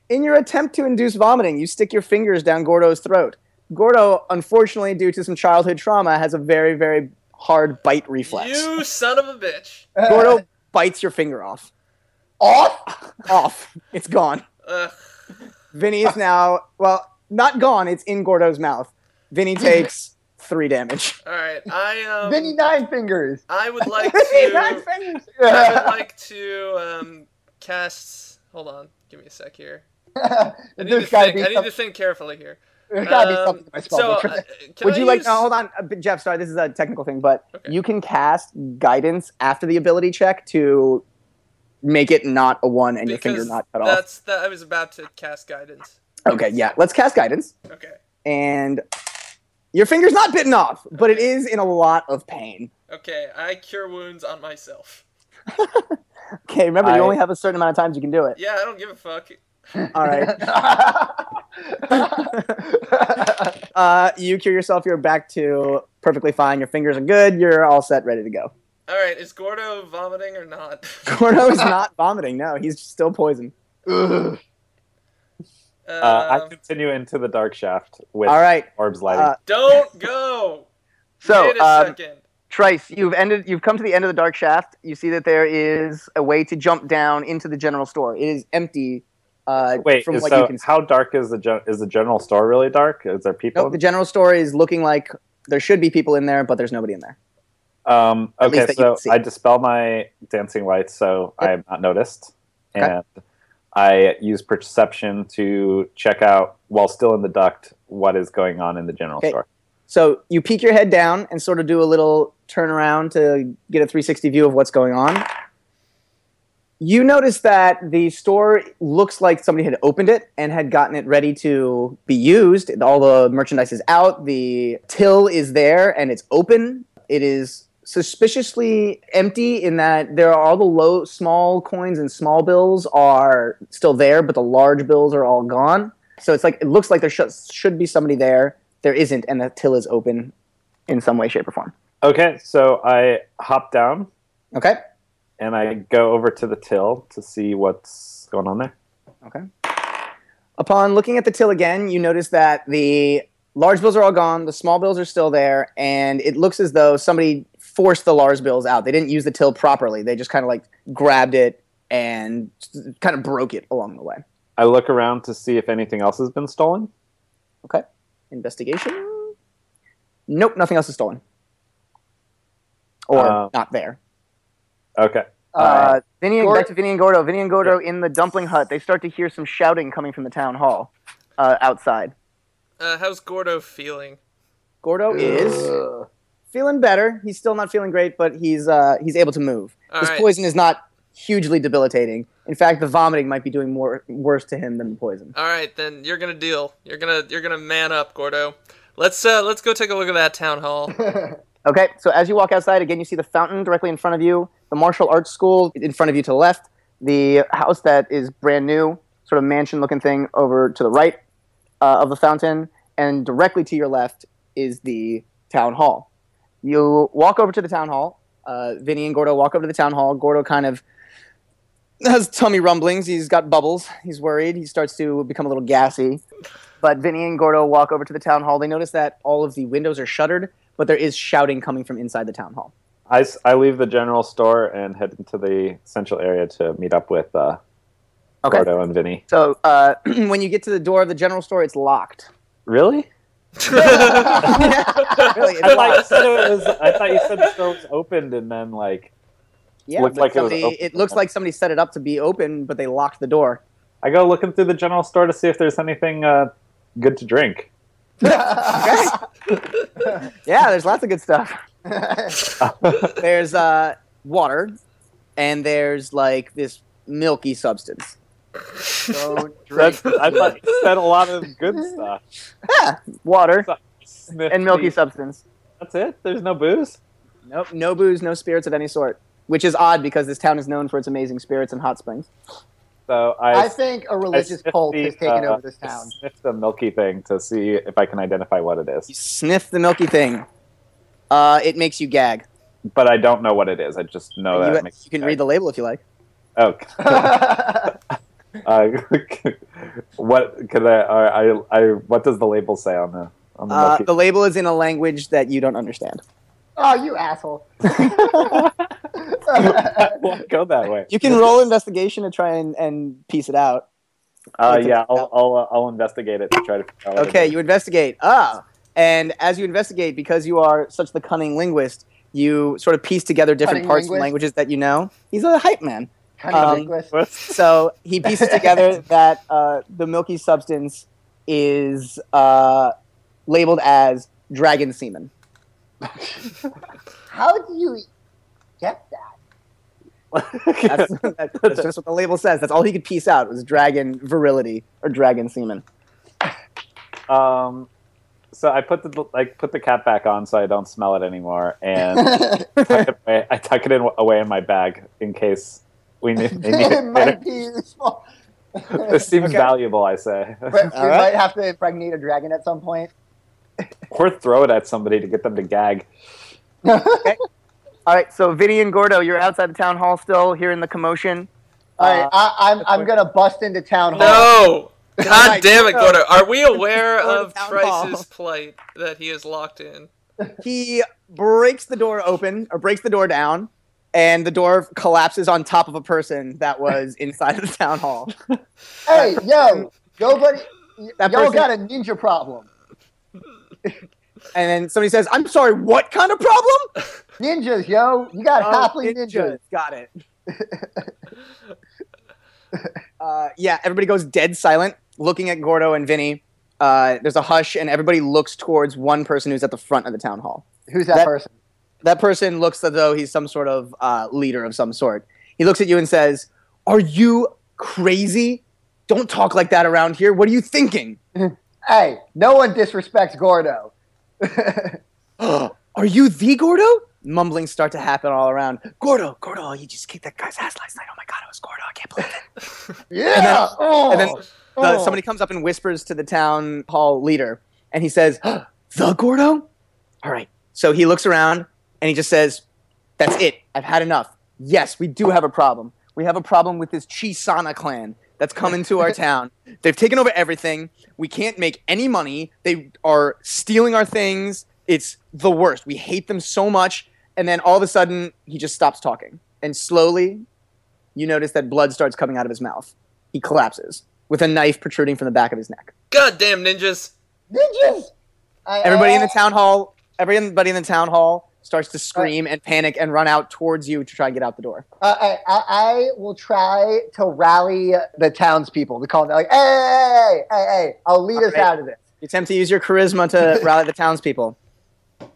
In your attempt to induce vomiting, you stick your fingers down Gordo's throat. Gordo, unfortunately, due to some childhood trauma, has a very, very hard bite reflex. You son of a bitch. Gordo bites your finger off. off. Off. It's gone. Ugh. Vinny is now, well, not gone, it's in Gordo's mouth. Vinny takes three damage. All right, I um, Vinny nine fingers. I would like to. Nine to. fingers. I would like to um, cast. Hold on, give me a sec here. I need, to There's gotta think, be I need to think carefully here. There's gotta be Um, something in my spell so, book uh, Would I you like? No, hold on, uh, Jeff. Sorry, this is a technical thing, but Okay. you can cast guidance after the ability check to make it not a one and your finger not cut off. That's that. I was about to cast guidance. Okay, yeah. Let's cast guidance, Okay. and your finger's not bitten off, but it is in a lot of pain. Okay. I cure wounds on myself. Okay, remember you only have a certain amount of times you can do it. Yeah, I don't give a fuck. All right. Uh, you cure yourself. You're back to perfectly fine. Your fingers are good. You're all set, ready to go. All right. Is Gordo vomiting or not? Gordo is not vomiting. No, he's still poisoned. Ugh. Uh, I Um, continue into the dark shaft with All right. orbs lighting. Uh, don't go. So, Wait a um, second. Trice, you've ended. You've come to the end of the dark shaft. You see that there is a way to jump down into the general store. It is empty. Uh, Wait, from is- what so you can see. how dark is the gen- is the general store really dark? Is there people? Nope, the general store is looking like there should be people in there, but there's nobody in there. Um, okay, so. I dispel my dancing lights, so Yep. I am not noticed, Okay. and I use perception to check out while still in the duct what is going on in the general Okay. store. So you peek your head down and sort of do a little turnaround to get a 360 view of what's going on. You notice that the store looks like somebody had opened it and had gotten it ready to be used. All the merchandise is out, the till is there, and it's open. It is suspiciously empty in that there are all the low, small coins and small bills are still there, but the large bills are all gone. So it's like it looks like there should, should be somebody there. There isn't, and the till is open in some way, shape, or form. Okay, so I hop down Okay. and I go over to the till to see what's going on there. Okay. Upon looking at the till again, you notice that the large bills are all gone, the small bills are still there, and it looks as though somebody forced the large bills out. They didn't use the till properly. They just kind of like grabbed it and kind of broke it along the way. I look around to see if anything else has been stolen. Okay. Investigation. Nope, nothing else is stolen. Or Uh, not there. Okay. Uh, Vinny and, Gor- back to Vinny and Gordo. Vinny and Gordo in the dumpling hut. They start to hear some shouting coming from the town hall uh, outside. Uh, how's Gordo feeling? Gordo is Ugh. Feeling better. He's still not feeling great, but he's uh, he's able to move. All His right. poison is not hugely debilitating. In fact, the vomiting might be doing more worse to him than the poison. All right, then you're gonna deal. You're gonna you're gonna man up, Gordo. Let's uh let's go take a look at that town hall. Okay, so as you walk outside, again, you see the fountain directly in front of you, the martial arts school in front of you to the left, the house that is brand new, sort of mansion looking thing over to the right uh, of the fountain, and directly to your left is the town hall. You walk over to the town hall. Uh, Vinny and Gordo walk over to the town hall. Gordo kind of has tummy rumblings. He's got bubbles. He's worried. He starts to become a little gassy. But Vinny and Gordo walk over to the town hall. They notice that all of the windows are shuttered, but there is shouting coming from inside the town hall. I, I leave the general store and head into the central area to meet up with uh, Okay. Gordo and Vinny. So uh, when you get to the door of the general store, it's locked. Really? Really, I it's thought, you said it was, I thought you said the store was opened and then like Yeah, looked but like it was open. it looks like somebody set it up to be open, but they locked the door. I go looking through the general store to see if there's anything uh, good to drink. Yeah, there's lots of good stuff. There's uh, water, and there's like this milky substance. Don't drink. That's, I thought you said a lot of good stuff. Yeah, water Sniff and milky the- substance. That's it. There's no booze. Nope, no booze, no spirits of any sort. Which is odd because this town is known for its amazing spirits and hot springs. So I, I think a religious sniff cult the, has taken uh, over this town. Sniff the milky thing to see if I can identify what it is. You sniff the milky thing. Uh, it makes you gag. but I don't know what it is. I just know that you, it makes you can me read the label if you like. Oh, uh, what could I, I, I? What does the label say on the on the Uh, the label is in a language that you don't understand. oh, you asshole. Won't go that way. You can roll investigation to try and, and piece it out. Uh, What's it yeah, I'll? I'll, uh, I'll investigate it to try to. figure out Okay, you investigate. Ah, and as you investigate, because you are such the cunning linguist, you sort of piece together different Cunning parts of languages that you know. He's a hype man. Kind of Um, linguist. So he pieces together that uh, the milky substance is uh, labeled as dragon semen. How do you get that? That's, that's just what the label says. That's all he could piece out was dragon virility or dragon semen. Um, so I put the like put the cap back on so I don't smell it anymore, and tuck it away, I tuck it in, away in my bag in case we need, they need it it might be small. This seems Okay. valuable, I say, But we All right. might have to impregnate a dragon at some point. or throw it at somebody to get them to gag. All right, so Vinny and Gordo, you're outside the town hall still, hearing the commotion. All right, Uh, I, I'm I'm gonna bust into town hall. No! God Alright, damn it. Gordo. Are we aware of. Trice's plight that he is locked in? He breaks the door open, or breaks the door down, and the door collapses on top of a person that was inside of the town hall. Hey, yo, nobody, That y'all person- got a ninja problem. And then somebody says, I'm sorry, what kind of problem? Ninjas, yo, you got Oh, halfling ninjas. Got it. uh, yeah, everybody goes dead silent, looking at Gordo and Vinny. Uh, there's a hush, and everybody looks towards one person who's at the front of the town hall. Who's that, That- person? That person looks as though he's some sort of uh, leader of some sort. He looks at you and says, Are you crazy? Don't talk like that around here. What are you thinking? Hey, no one disrespects Gordo. Are you the Gordo? Mumblings start to happen all around. Gordo, Gordo, you just kicked that guy's ass last night. Oh my god, it was Gordo. I can't believe it. yeah. oh, and then The, oh. Somebody comes up and whispers to the town hall leader, and he says, "The Gordo." All right. So he looks around and he just says, "That's it. I've had enough. Yes, we do have a problem. We have a problem with this Chisana clan that's come into our town. They've taken over everything. We can't make any money. They are stealing our things. It's the worst. We hate them so much." And then all of a sudden, he just stops talking, and slowly, you notice that blood starts coming out of his mouth. He collapses with a knife protruding from the back of his neck. God damn ninjas! ninjas. I- Everybody in the uh, town hall, everybody in the town hall starts to scream and panic and run out towards you to try and get out the door. Uh, I, I, I will try to rally the townspeople to call them like, hey, hey, hey, hey, hey, I'll lead us Alright. out of this. You attempt to use your charisma to rally the townspeople.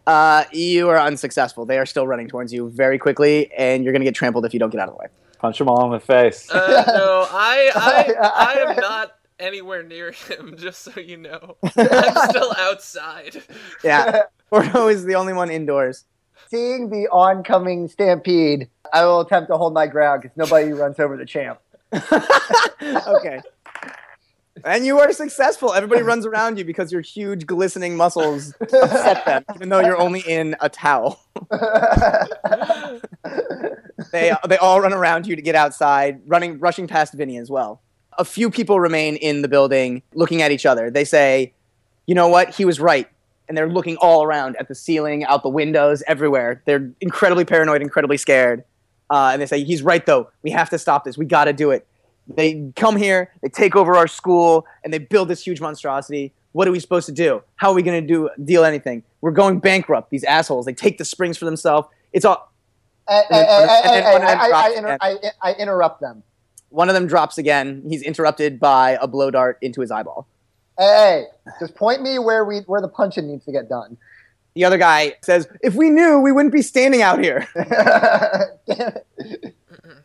Uh, you are unsuccessful. They are still running towards you very quickly, and you're going to get trampled if you don't get out of the way. Punch them all in the face. Uh, no, I, I, I am not anywhere near him, just so you know. I'm still outside. Yeah, Gordo is the only one indoors. Seeing the oncoming stampede, I will attempt to hold my ground because nobody runs over the champ. okay. And you are successful. Everybody runs around you because your huge, glistening muscles upset them, even though you're only in a towel. They they all run around you to get outside, running rushing past Vinny as well. A few people remain in the building looking at each other. They say, "You know what? He was right." And they're looking all around at the ceiling, out the windows, everywhere. They're incredibly paranoid, incredibly scared. Uh, and they say, "He's right, though. We have to stop this. We got to do it." They come here, they take over our school, and they build this huge monstrosity. What are we supposed to do? How are we going to do deal anything? We're going bankrupt. These assholes. They take the springs for themselves. It's all. Inter- I, I interrupt them. One of them drops again. He's interrupted by a blow dart into his eyeball. Hey, hey, just point me where we where the punching needs to get done. The other guy says, "If we knew, we wouldn't be standing out here."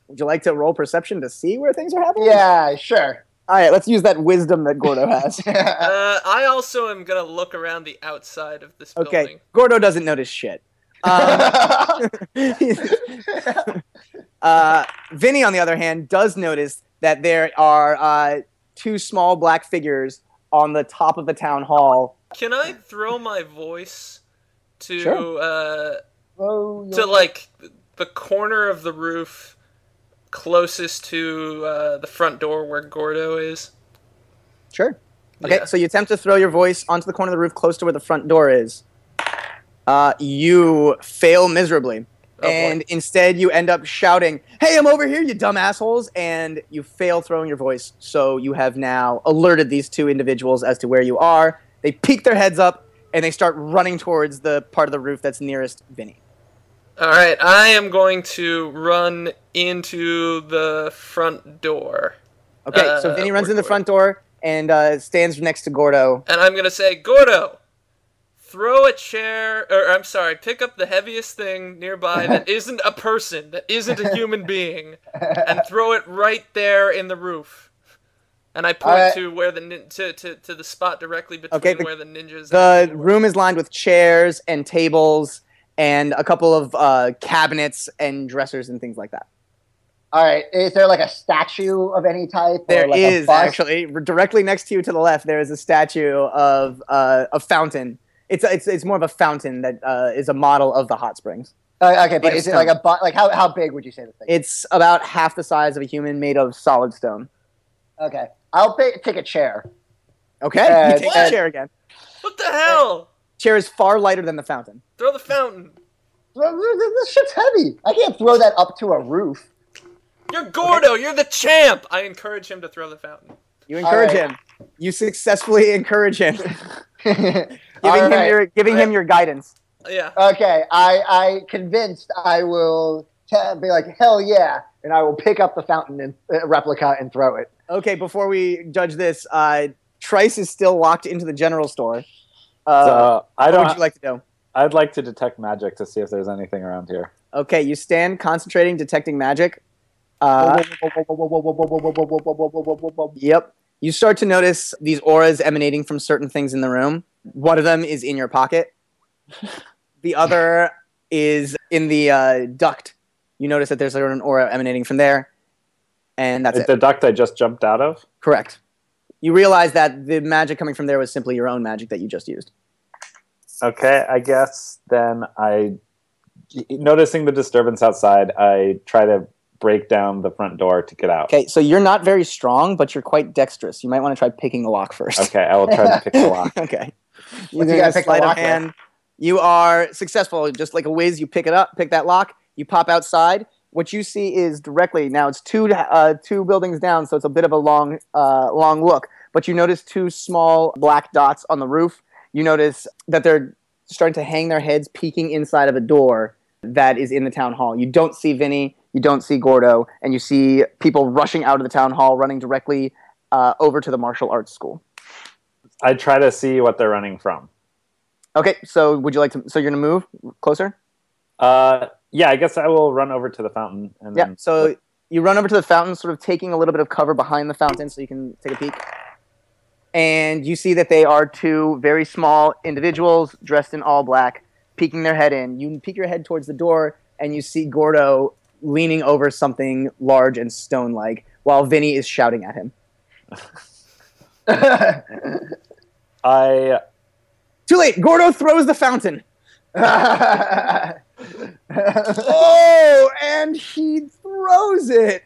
Would you like to roll perception to see where things are happening? yeah, sure. All right, let's use that wisdom that Gordo has. Uh, I also am gonna look around the outside of this okay, building. Gordo doesn't notice shit. Um, uh, Vinny, on the other hand, does notice that there are uh, two small black figures on the top of the town hall. Can I throw my voice to Sure. uh, oh, to like the corner of the roof closest to uh, the front door where Gordo is? Sure. Okay, Yeah. so you attempt to throw your voice onto the corner of the roof close to where the front door is. Uh, you fail miserably. Oh, boy. and instead, you end up shouting, Hey, I'm over here, you dumb assholes! And you fail throwing your voice. So you have now alerted these two individuals as to where you are. They peek their heads up and they start running towards the part of the roof that's nearest Vinny. All right, I am going to run into the front door. Okay, so Uh, Vinny runs in the front door and uh, stands next to Gordo. And I'm gonna say, Gordo, throw a chair, or I'm sorry, pick up the heaviest thing nearby that isn't a person, that isn't a human being, and throw it right there in the roof. And I point Alright. to where the nin- to, to to the spot directly between Okay, the- where the ninjas. Are the room is lined with chairs and tables and a couple of uh, cabinets and dressers and things like that. All right. Is there like a statue of any type? or There like is actually directly next to you to the left. There is a statue of uh, a fountain. It's it's it's more of a fountain that uh, is a model of the hot springs. Uh, okay, but Made is it like a bu- like how how big would you say the thing? It's about half the size of a human, made of solid stone. okay, I'll pay, take a chair. Okay, Uh, you take the what? chair again. What the hell? Chair is far lighter than the fountain. Throw the fountain. This this shit's heavy. I can't throw that up to a roof. You're Gordo. You're the champ. I encourage him to throw the fountain. You encourage right. him. You successfully encourage him, giving All him right. your giving him your guidance. Yeah. Okay, I I convinced I will t- be like hell yeah, and I will pick up the fountain and uh, replica and throw it. Okay, before we judge this, uh, Trice is still locked into the general store. Uh, so I don't. would you like to do? I'd like to detect magic to see if there's anything around here. Okay, you stand concentrating, detecting magic. Uh, yep. You start to notice these auras emanating from certain things in the room. One of them is in your pocket. the other is in the uh, duct. You notice that there's an aura emanating from there, and that's it. the duct I just jumped out of. Correct. You realize that the magic coming from there was simply your own magic that you just used. Okay, I guess then I, noticing the disturbance outside, I try to break down the front door to get out. Okay, so you're not very strong, but you're quite dexterous. You might want to try picking the lock first. Okay, I will try to pick the lock. okay. What's You're he gonna gotta pick the sleight lock with? hand. You are successful, just like a whiz. You pick it up, pick that lock. You pop outside. What you see is directly now. It's two uh, two buildings down, so it's a bit of a long uh, long look. But you notice two small black dots on the roof. You notice that they're starting to hang their heads, peeking inside of a door that is in the town hall. You don't see Vinny. You don't see Gordo, and you see people rushing out of the town hall, running directly uh, over to the martial arts school. I try to see what they're running from. Okay, so would you like to? So you're gonna move closer? Uh, yeah, I guess I will run over to the fountain. And Yeah. then- So you run over to the fountain, sort of taking a little bit of cover behind the fountain, so you can take a peek. And you see that they are two very small individuals dressed in all black, peeking their head in. You peek your head towards the door, and you see Gordo leaning over something large and stone-like, while Vinny is shouting at him. I Too late. Gordo throws the fountain. Oh, and he throws it.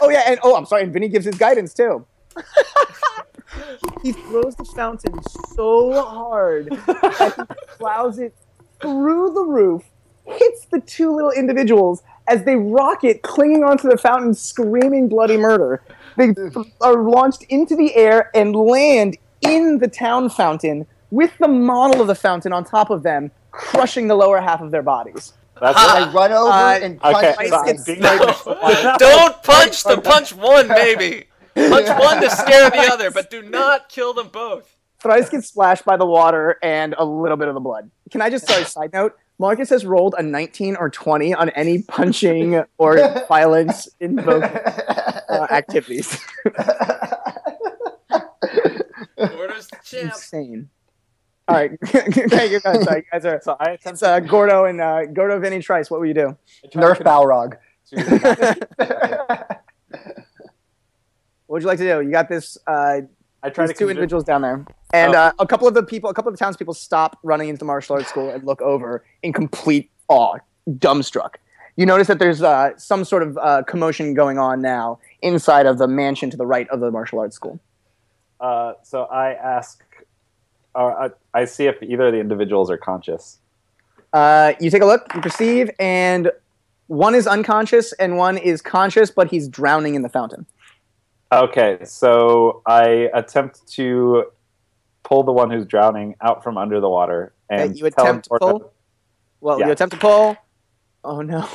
oh yeah, and oh, I'm sorry, and Vinny gives his guidance too. he throws the fountain so hard that he plows it through the roof, hits the two little individuals as they rocket, clinging onto the fountain, screaming bloody murder. They are launched into the air and land in the town fountain with the model of the fountain on top of them, crushing the lower half of their bodies. that's I run over Uh, and punch okay. the So I'm fountain. being No. Don't punch the punch one, maybe. Punch one to scare the other, but do not kill them both. Trice gets splashed by the water and a little bit of the blood. Can I just sorry, side note? Marcus has rolled a 19 or 20 on any punching or violence invoke uh, activities. Gordo's the champ. Insane. All right, okay, you guys, sorry, you guys are. so I It's uh, Gordo and uh, Gordo, Vinny, Trice. What will you do? Nerf Balrog. to- What would you like to do? You got this. Uh, I try There's to two convince- individuals down there, and Oh. uh, a couple of the people, a couple of the townspeople, stop running into the martial arts school and look over in complete awe, dumbstruck. You notice that there's uh, some sort of uh, commotion going on now inside of the mansion to the right of the martial arts school. Uh, so I ask, or I, I see if either of the individuals are conscious. Uh, you take a look, you perceive, and one is unconscious and one is conscious, but he's drowning in the fountain. Okay, so I attempt to pull the one who's drowning out from under the water and Okay, you attempt to teleport- pull? Well, Yeah. you attempt to pull. Oh no!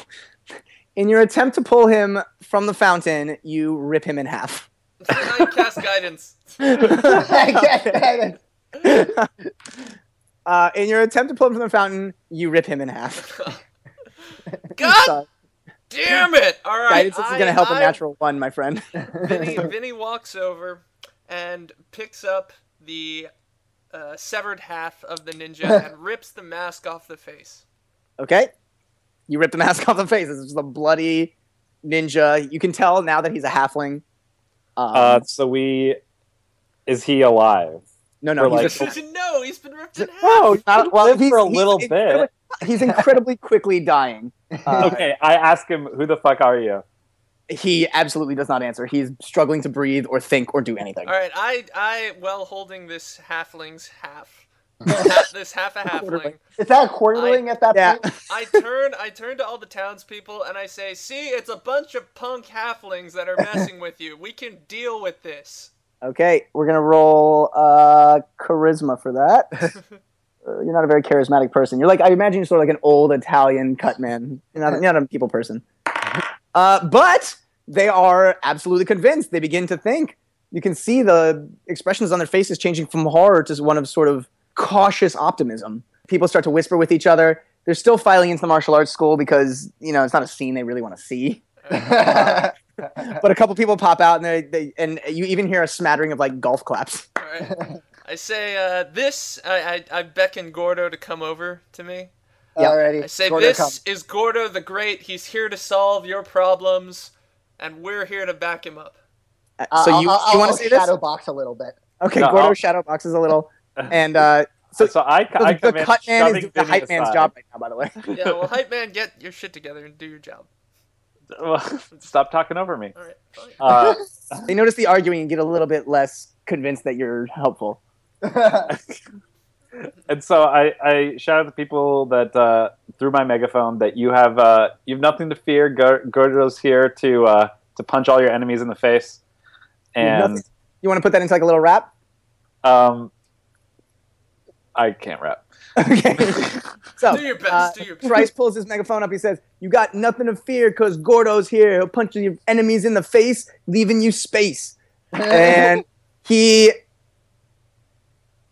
In your attempt to pull him from the fountain, you rip him in half. I cast guidance. I guess- uh, in your attempt to pull him from the fountain, you rip him in half. God Sorry. Damn it! All right, Guidance is I- going to help a I- natural one, my friend. Vinny, Vinny walks over and picks up the uh, severed half of the ninja and rips the mask off the face. Okay. You rip the mask off the face. It's just a bloody ninja. You can tell now that he's a halfling. Um, Uh, so we, is he alive? no, no, he's like- just, no, he's been ripped in half. no, not, well, he's, for a he's little incredibly- bit. He's incredibly quickly dying. Uh, Okay, I ask him, "Who the fuck are you?" He absolutely does not answer. He's struggling to breathe or think or do anything. All right, I, I, well, holding this halfling's half, half this half a halfling, Is that a quarterling at that Yeah. point? I turn, I turn to all the townspeople and I say, "See, it's a bunch of punk halflings that are messing with you. We can deal with this." Okay, we're gonna roll uh, charisma for that. Uh, you're not a very charismatic person. You're like I imagine you're sort of like an old Italian cut man. You're not, you're not a people person. Uh, but they are absolutely convinced. They begin to think. You can see the expressions on their faces changing from horror to one of sort of cautious optimism. People start to whisper with each other. They're still filing into the martial arts school because you know it's not a scene they really want to see. But a couple people pop out and they, they and you even hear a smattering of like golf claps. All right. I say, uh, "This." I, I, I beckon Gordo to come over to me. Yeah. Alrighty. I say, Gordo, "This come. is Gordo the Great. He's here to solve your problems, and we're here to back him up." Uh, so I'll- you, I'll, you want to say this? shadow box a little bit. Okay, No, Gordo I'll- shadow boxes a little, and uh, So, so, so I, so I the, the cut man is the Vinny hype man's aside. job right now. By the way, Yeah, well, hype man, get your shit together and do your job. Stop talking over me. All right. Uh, they notice the arguing and get a little bit less convinced that you're helpful. and so I, I shout out the people that uh, through my megaphone that you have uh, you have nothing to fear. Gordo's here to uh, to punch all your enemies in the face, and nothing- You want to put that into like a little rap? um, I can't rap. Okay. so do your best. uh, do your best. Bryce pulls his megaphone up. He says, "You got nothing to fear because Gordo's here. He'll punch your enemies in the face, leaving you space." and he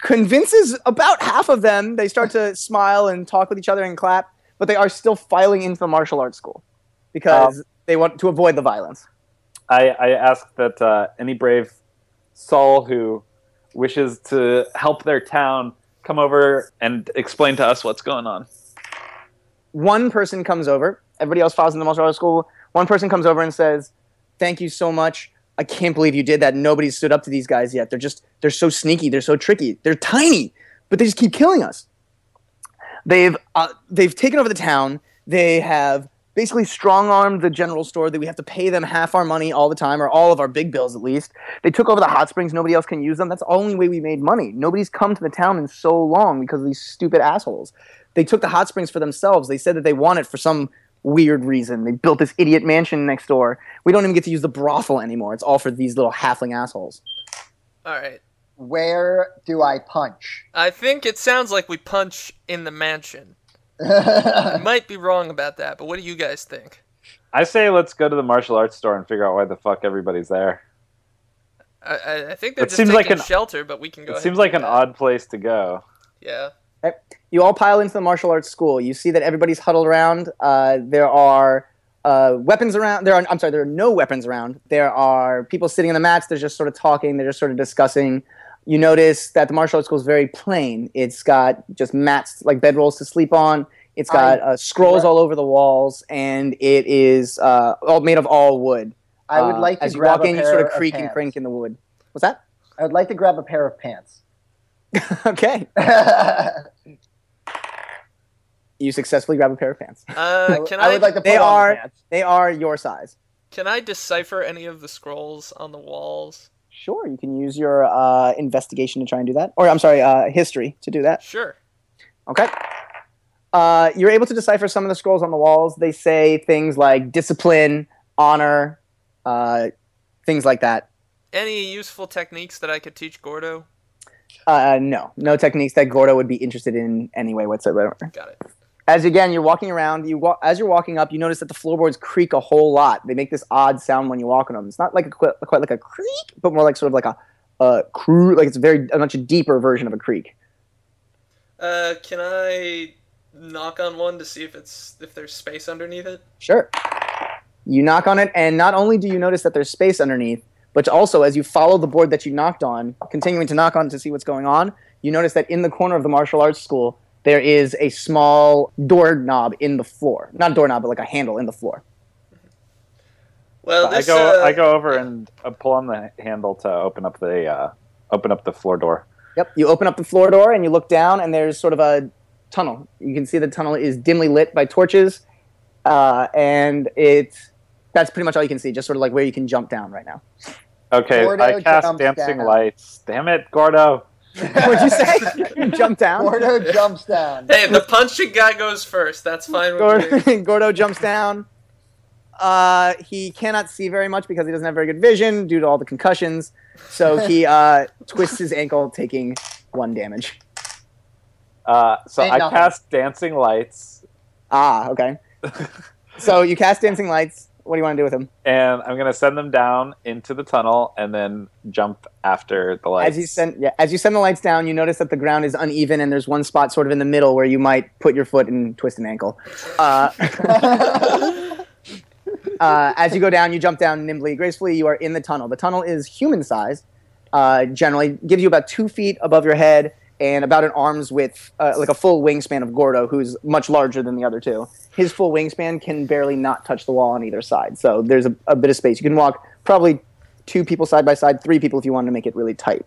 convinces about half of them. They start to smile and talk with each other and clap, but they are still filing into the martial arts school because they want to avoid the violence. I, I ask that uh, any brave soul who wishes to help their town come over and explain to us what's going on. One person comes over. Everybody else files into the martial arts school. One person comes over and says, "Thank you so much. I can't believe you did that. Nobody stood up to these guys yet. They're just they're so sneaky. They're so tricky. They're tiny, but they just keep killing us. They've uh, they've taken over the town. They have basically strong armed the general store that we have to pay them half our money all the time, or all of our big bills at least. They took over the hot springs. Nobody else can use them. That's the only way we made money. Nobody's come to the town in so long because of these stupid assholes. They took the hot springs for themselves. They said that they want it for some weird reason. They built this idiot mansion next door. We don't even get to use the brothel anymore. It's all for these little halfling assholes. All right. Where do I punch? I think it sounds like we punch in the mansion. I might be wrong about that, but what do you guys think? I say let's go to the martial arts store and figure out why the fuck everybody's there. I, I, I think they're It just seems taking like an- shelter, but we can go. It ahead seems and like do an that. odd place to go. Yeah. Eh, You all pile into the martial arts school. You see that everybody's huddled around. Uh, there are uh, weapons around. There are. I'm sorry. There are no weapons around. There are people sitting on the mats. They're just sort of talking. They're just sort of discussing. You notice that the martial arts school is very plain. It's got just mats like bedrolls to sleep on. It's got uh, scrolls all over the walls, and it is uh, all made of all wood. I would Uh, like to as you grab walk a in, you sort of creak and pants. crink in the wood. What's that? I would like to grab a pair of pants. okay. You successfully grab a pair of pants. Uh, can I I, would like to put They on the are pants. they are your size. can I decipher any of the scrolls on the walls? Sure, you can use your uh, investigation to try and do that, or I'm sorry, uh, history to do that. Sure. Okay. Uh, you're able to decipher some of the scrolls on the walls. They say things like discipline, honor, uh, things like that. Any useful techniques that I could teach Gordo? Uh, no, no techniques that Gordo would be interested in anyway whatsoever. Got it. As again, you're walking around. You wa- as you're walking up, you notice that the floorboards creak a whole lot. They make this odd sound when you walk on them. It's not like a quite, quite like a creak, but more like sort of like a uh, crew. Like it's a very a much deeper version of a creak. Uh, can I knock on one to see if it's if there's space underneath it? Sure. You knock on it, and not only do you notice that there's space underneath, but also as you follow the board that you knocked on, continuing to knock on to see what's going on, you notice that in the corner of the martial arts school, there is a small doorknob in the floor. Not a doorknob, but like a handle in the floor. Well, I go uh, I go over and uh, pull on the handle to open up the uh, open up the floor door. Yep. You open up the floor door and you look down, and there's sort of a tunnel. You can see the tunnel is dimly lit by torches, uh, and it's that's pretty much all you can see. Just sort of like where you can jump down right now. Okay, Gordo I cast dancing down. lights. Damn it, Gordo! What'd you say? you jump down. Gordo jumps down. Hey, the punching guy goes first. That's fine with me. Gordo, Gordo jumps down. Uh, he cannot see very much because he doesn't have very good vision due to all the concussions. So he uh, twists his ankle, taking one damage. Uh, so Ain't I nothing. cast dancing lights, Ah, okay. so you cast dancing lights. What do you want to do with him? and I'm gonna send them down into the tunnel, and then jump after the lights. As you send, yeah, as you send the lights down, you notice that the ground is uneven, and there's one spot sort of in the middle where you might put your foot and twist an ankle. Uh, uh, as you go down, you jump down nimbly, gracefully. You are in the tunnel. The tunnel is human sized, uh, generally gives you about two feet above your head and about an arm's width, uh, like a full wingspan of Gordo, who's much larger than the other two. His full wingspan can barely not touch the wall on either side, so there's a, a bit of space. You can walk probably two people side by side, three people if you want to make it really tight.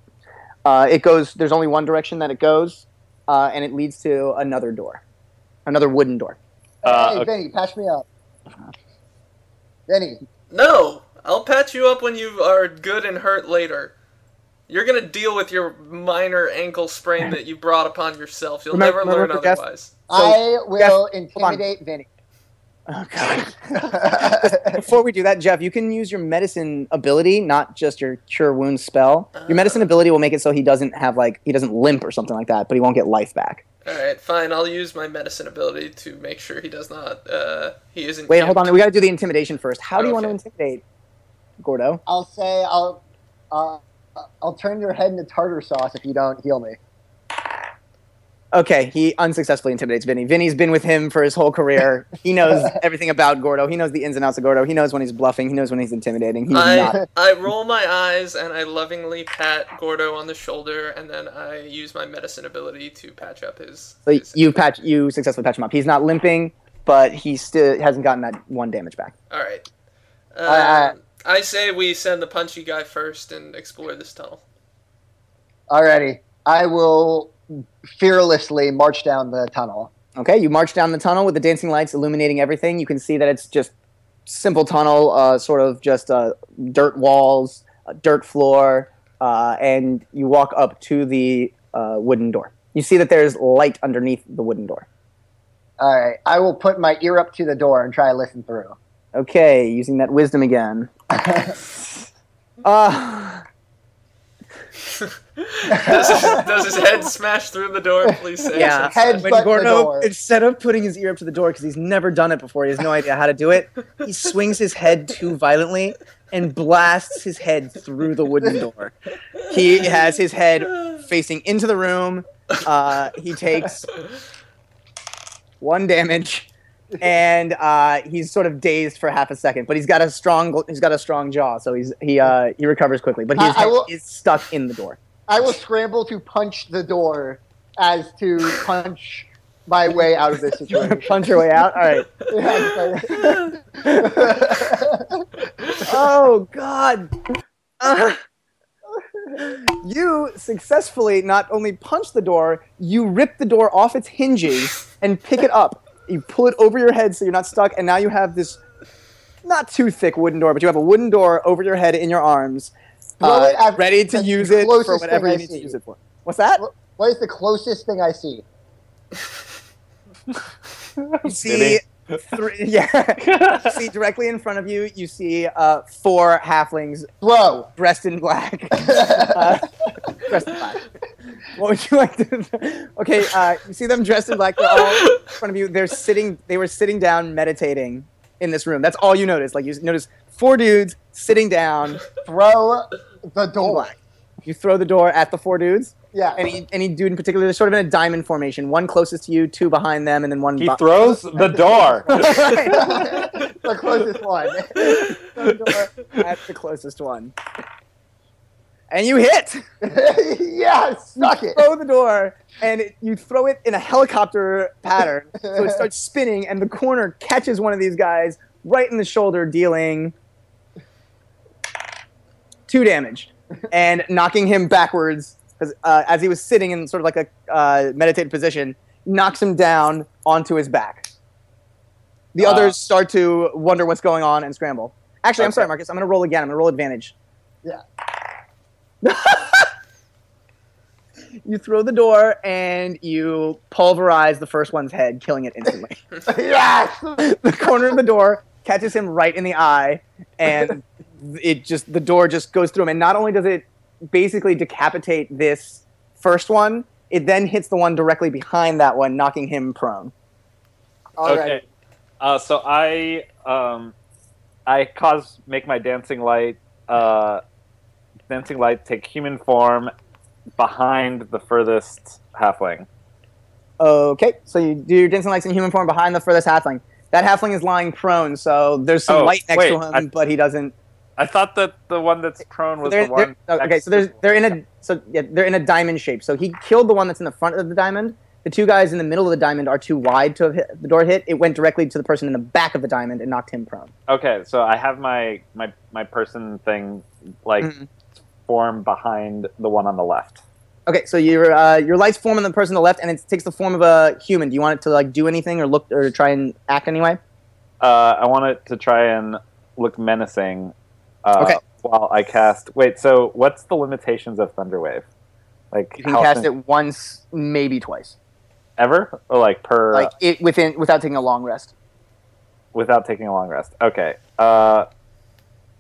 Uh, it goes. There's only one direction that it goes, uh, and it leads to another door, another wooden door. Uh, hey, okay. Vinny, patch me up. Vinny, No, I'll patch you up when you are good and hurt later. You're gonna deal with your minor ankle sprain that you brought upon yourself. You'll Remember- never learn remember, Jeff? otherwise. I will Jeff, intimidate Vinny. Oh god. Before we do that, Jeff, you can use your medicine ability, not just your cure wounds spell. Your medicine ability will make it so he doesn't have like he doesn't limp or something like that, but he won't get life back. All right, fine. I'll use my medicine ability to make sure he does not. Uh, he isn't. Wait, hold gimped. on. We got to do the intimidation first. How do you want to intimidate Gordo? I'll say I'll uh, I'll turn your head into tartar sauce if you don't heal me. Okay, he unsuccessfully intimidates Vinny. Vinny's been with him for his whole career. He knows everything about Gordo. He knows the ins and outs of Gordo. He knows when he's bluffing. He knows when he's intimidating. He's I not. I roll my eyes and I lovingly pat Gordo on the shoulder, and then I use my medicine ability to patch up his. So his- you patch you successfully patch him up. He's not limping, but he still hasn't gotten that one damage back. All right. I- I- Um, I say we send the punchy guy first and explore this tunnel. Alrighty, I will fearlessly march down the tunnel. Okay, you march down the tunnel with the dancing lights illuminating everything. You can see that it's just simple tunnel, uh, sort of just uh, dirt walls, a dirt floor, uh, and you walk up to the uh, wooden door. You see that there's light underneath the wooden door. All right, I will put my ear up to the door and try to listen through. Okay, using that wisdom again. Uh, does, his, does his head smash through the door? Please say. yeah, Head when butt the door. instead of putting his ear up to the door because he's never done it before, he has no idea how to do it, he swings his head too violently and blasts his head through the wooden door. He has his head facing into the room. Uh, he takes one damage, and uh, he's sort of dazed for half a second. But he's got a strong he's got a strong jaw, so he's he uh, he recovers quickly. But I- I will- is stuck in the door. I will scramble to punch the door as to punch my way out of this situation. Punch your way out. All right. Oh God. Uh, you successfully not only punch the door, you rip the door off its hinges and pick it up. You pull it over your head so you're not stuck, and now you have this not too thick wooden door, but you have a wooden door over your head in your arms, Throw uh, it at- ready to use it for whatever you need to use it for. What's that? what is the closest thing I see? You see, three, yeah. you see directly in front of you. You see uh, four halflings Throw. dressed in black. uh, dressed in black. What would you like to? Okay, uh, you see them dressed in black. They're all in front of you. They're sitting. They were sitting down, meditating in this room. That's all you notice. Like you notice four dudes sitting down. Throw the door. black. You throw the door at the four dudes. Yeah. Any any dude in particular? They're sort of in a diamond formation. One closest to you, two behind them, and then one. He bu- throws the door. the closest one. Throw the door at the closest one. And you hit. yes, suck it. throw the door and it, you throw it in a helicopter pattern. so it starts spinning, and the corner catches one of these guys right in the shoulder, dealing two damage and knocking him backwards 'cause, uh, as he was sitting in sort of like a uh, meditative position, knocks him down onto his back. The Uh, others start to wonder what's going on and scramble. Actually, I'm sorry, Marcus. I'm going to roll again. I'm going to roll advantage. Yeah. You throw the door and you pulverize the first one's head, killing it instantly. yes. the corner of the door catches him right in the eye, and it just the door just goes through him. And not only does it basically decapitate this first one, it then hits the one directly behind that one, knocking him prone. All right. okay. Uh, so I um, I cause make my dancing light uh, dancing light take human form behind the furthest halfling. Okay, so you do your dancing lights in human form behind the furthest halfling. That halfling is lying prone, so there's some Oh, light next wait, to him, I- but he doesn't. I thought that the one that's prone was the one. okay, so there's they're in a so yeah they're in a diamond shape. So he killed the one that's in the front of the diamond. The two guys in the middle of the diamond are too wide to have hit the door hit. It went directly to the person in the back of the diamond and knocked him prone. Okay, so I have my my my person thing like Mhm. form behind the one on the left. Okay, so your uh, your lights form on the person on the left, and it takes the form of a human. Do you want it to like do anything or look or try and act anyway? Uh, I want it to try and look menacing. Uh, Okay. While I cast. Wait. So what's the limitations of Thunderwave? Like You can cast often- it once, maybe twice, ever, or like per like it within without taking a long rest. without taking a long rest. Okay. Uh,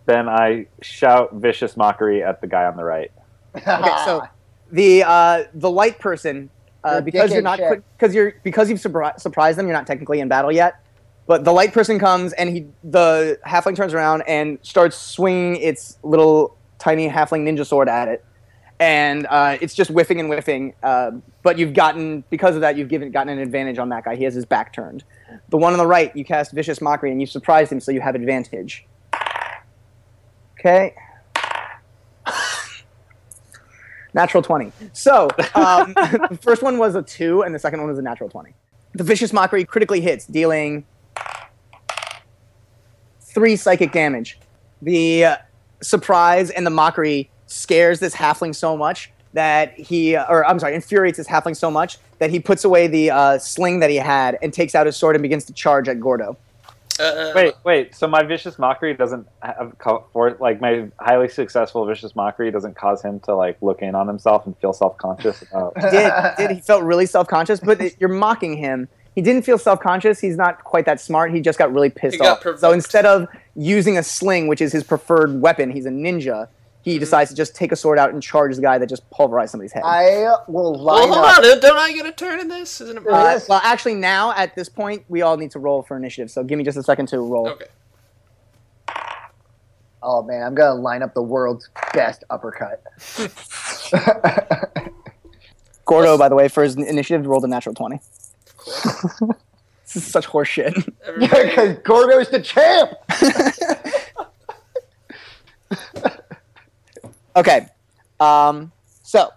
then I shout vicious mockery at the guy on the right. Okay, so the uh, the light person, uh, You're because you're not because you're because you've surpri- surprised them, you're not technically in battle yet. But the light person comes and he the halfling turns around and starts swinging its little tiny halfling ninja sword at it, and uh, it's just whiffing and whiffing. Uh, but you've gotten because of that, you've given gotten an advantage on that guy. He has his back turned. The one on the right, you cast vicious mockery and you surprised him, so you have advantage. Okay. Natural 20. So, um, the first one was a 2, and the second one was a natural 20. The Vicious Mockery critically hits, dealing 3 psychic damage. The uh, surprise and the mockery scares this halfling so much that he, or I'm sorry, infuriates this halfling so much that he puts away the uh, sling that he had and takes out his sword and begins to charge at Gordo. Uh, Wait, wait. So my vicious mockery doesn't have co- for like my highly successful vicious mockery doesn't cause him to like look in on himself and feel self conscious about. did did he felt really self conscious, but it, you're mocking him. He didn't feel self conscious. He's not quite that smart. He just got really pissed He got off. provoked. So instead of using a sling, which is his preferred weapon, he's a ninja. He Mm-hmm. decides to just take a sword out and charge the guy that just pulverized somebody's head. I will well, hold up. on. Don't I get a turn in this? Isn't it? Uh. Uh, well, actually, now at this point, we all need to roll for initiative. So give me just a second to roll. Okay. Oh man, I'm gonna line up the world's best uppercut. Gordo, by the way, for his initiative, rolled a natural twenty. This is such horseshit. Everybody, Because Gordo's the champ. Okay. Um, so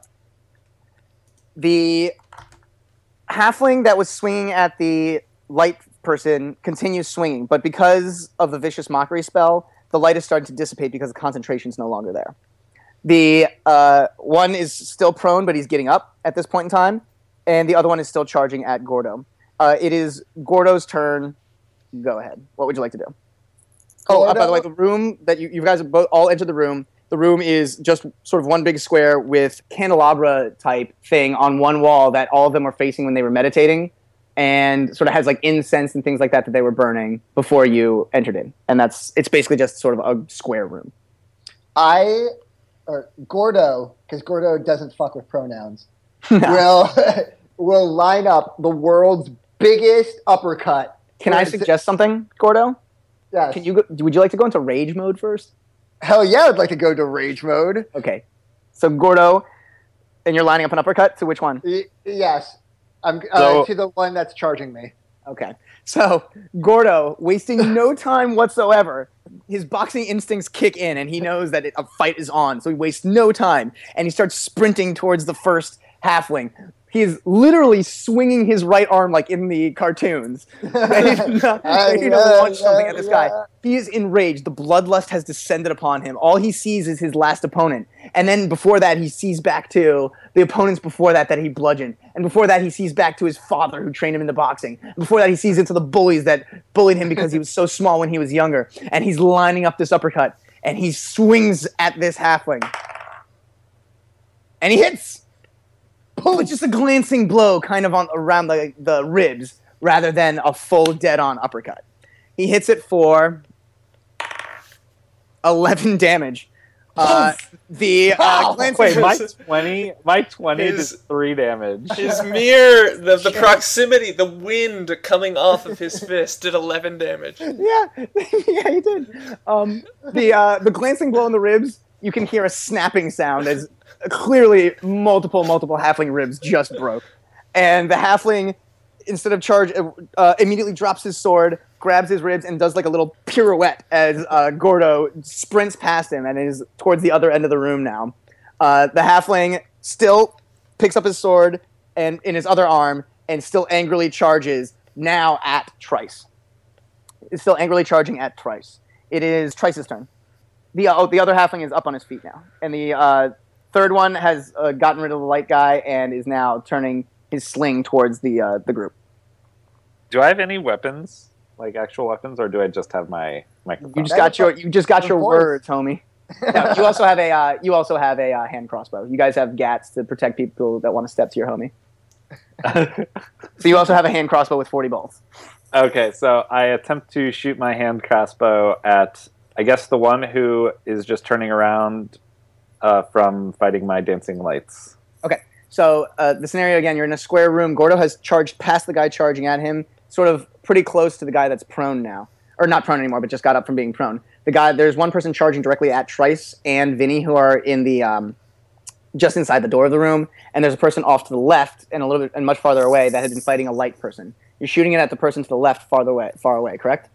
the halfling that was swinging at the light person continues swinging, but because of the vicious mockery spell, the light is starting to dissipate because the concentration is no longer there. The uh, one is still prone, but he's getting up at this point in time, and the other one is still charging at Gordo. Uh, it is Gordo's turn. Go ahead. What would you like to do? Oh, uh, by the way, the room that you, you guys have both all entered the room. The room is just sort of one big square with candelabra type thing on one wall that all of them were facing when they were meditating, and sort of has like incense and things like that that they were burning before you entered in. And that's it's basically just sort of a square room. I or Gordo, because Gordo doesn't fuck with pronouns. will will line up the world's biggest uppercut. Can I suggest something, Gordo? Yes. Can you? Go, would you like to go into rage mode first? Hell yeah, I'd like to go to rage mode. Okay. So Gordo, and you're lining up an uppercut. To which one? Y- yes, I'm uh, So- to the one that's charging me. Okay. So Gordo, wasting no time whatsoever, his boxing instincts kick in, and he knows that it, a fight is on. So he wastes no time, and he starts sprinting towards the first halfling. He is literally swinging his right arm like in the cartoons, to, to launch something at this guy. He is enraged. The bloodlust has descended upon him. All he sees is his last opponent, and then before that, he sees back to the opponents before that that he bludgeoned, and before that, he sees back to his father who trained him into boxing. Before that, he sees into the bullies that bullied him because he was so small when he was younger, and he's lining up this uppercut, and he swings at this halfling, and he hits. But just a glancing blow, kind of on around the the ribs, rather than a full dead-on uppercut. He hits it for 11 damage. Uh, the uh, Wow. glancing Wait, my twenty, my twenty his- did three damage. His mere the, the proximity, the wind coming off of his fist did 11 damage. yeah, yeah, he did. Um, the uh, the glancing blow in the ribs, you can hear a snapping sound as clearly multiple multiple halfling ribs just broke, and the halfling instead of charge uh, uh, immediately drops his sword, grabs his ribs, and does like a little pirouette as uh, Gordo sprints past him and is towards the other end of the room now. Uh, the halfling still picks up his sword and in his other arm and still angrily charges now at Trice is still angrily charging at Trice. It is Trice's turn. The oh, the other halfling is up on his feet now, and the uh, third one has uh, gotten rid of the light guy and is now turning his sling towards the uh, the group. Do I have any weapons, like actual weapons, or do I just have my microphone? You just got your you just got Of your course. words, homie. No, you also have a uh, you also have a uh, hand crossbow. You guys have gats to protect people that want to step to your homie. So you also have a hand crossbow with forty bolts. okay, so I attempt to shoot my hand crossbow at, I guess, the one who is just turning around uh, from fighting my dancing lights. Okay, so uh, the scenario again, you're in a square room. Gordo has charged past the guy charging at him, sort of pretty close to the guy that's prone now, or not prone anymore, but just got up from being prone. The guy, there's one person charging directly at Trice and Vinny who are in the um, just inside the door of the room, and there's a person off to the left and a little bit and much farther away that had been fighting a light person. You're shooting it at the person to the left, farther away, far away, correct?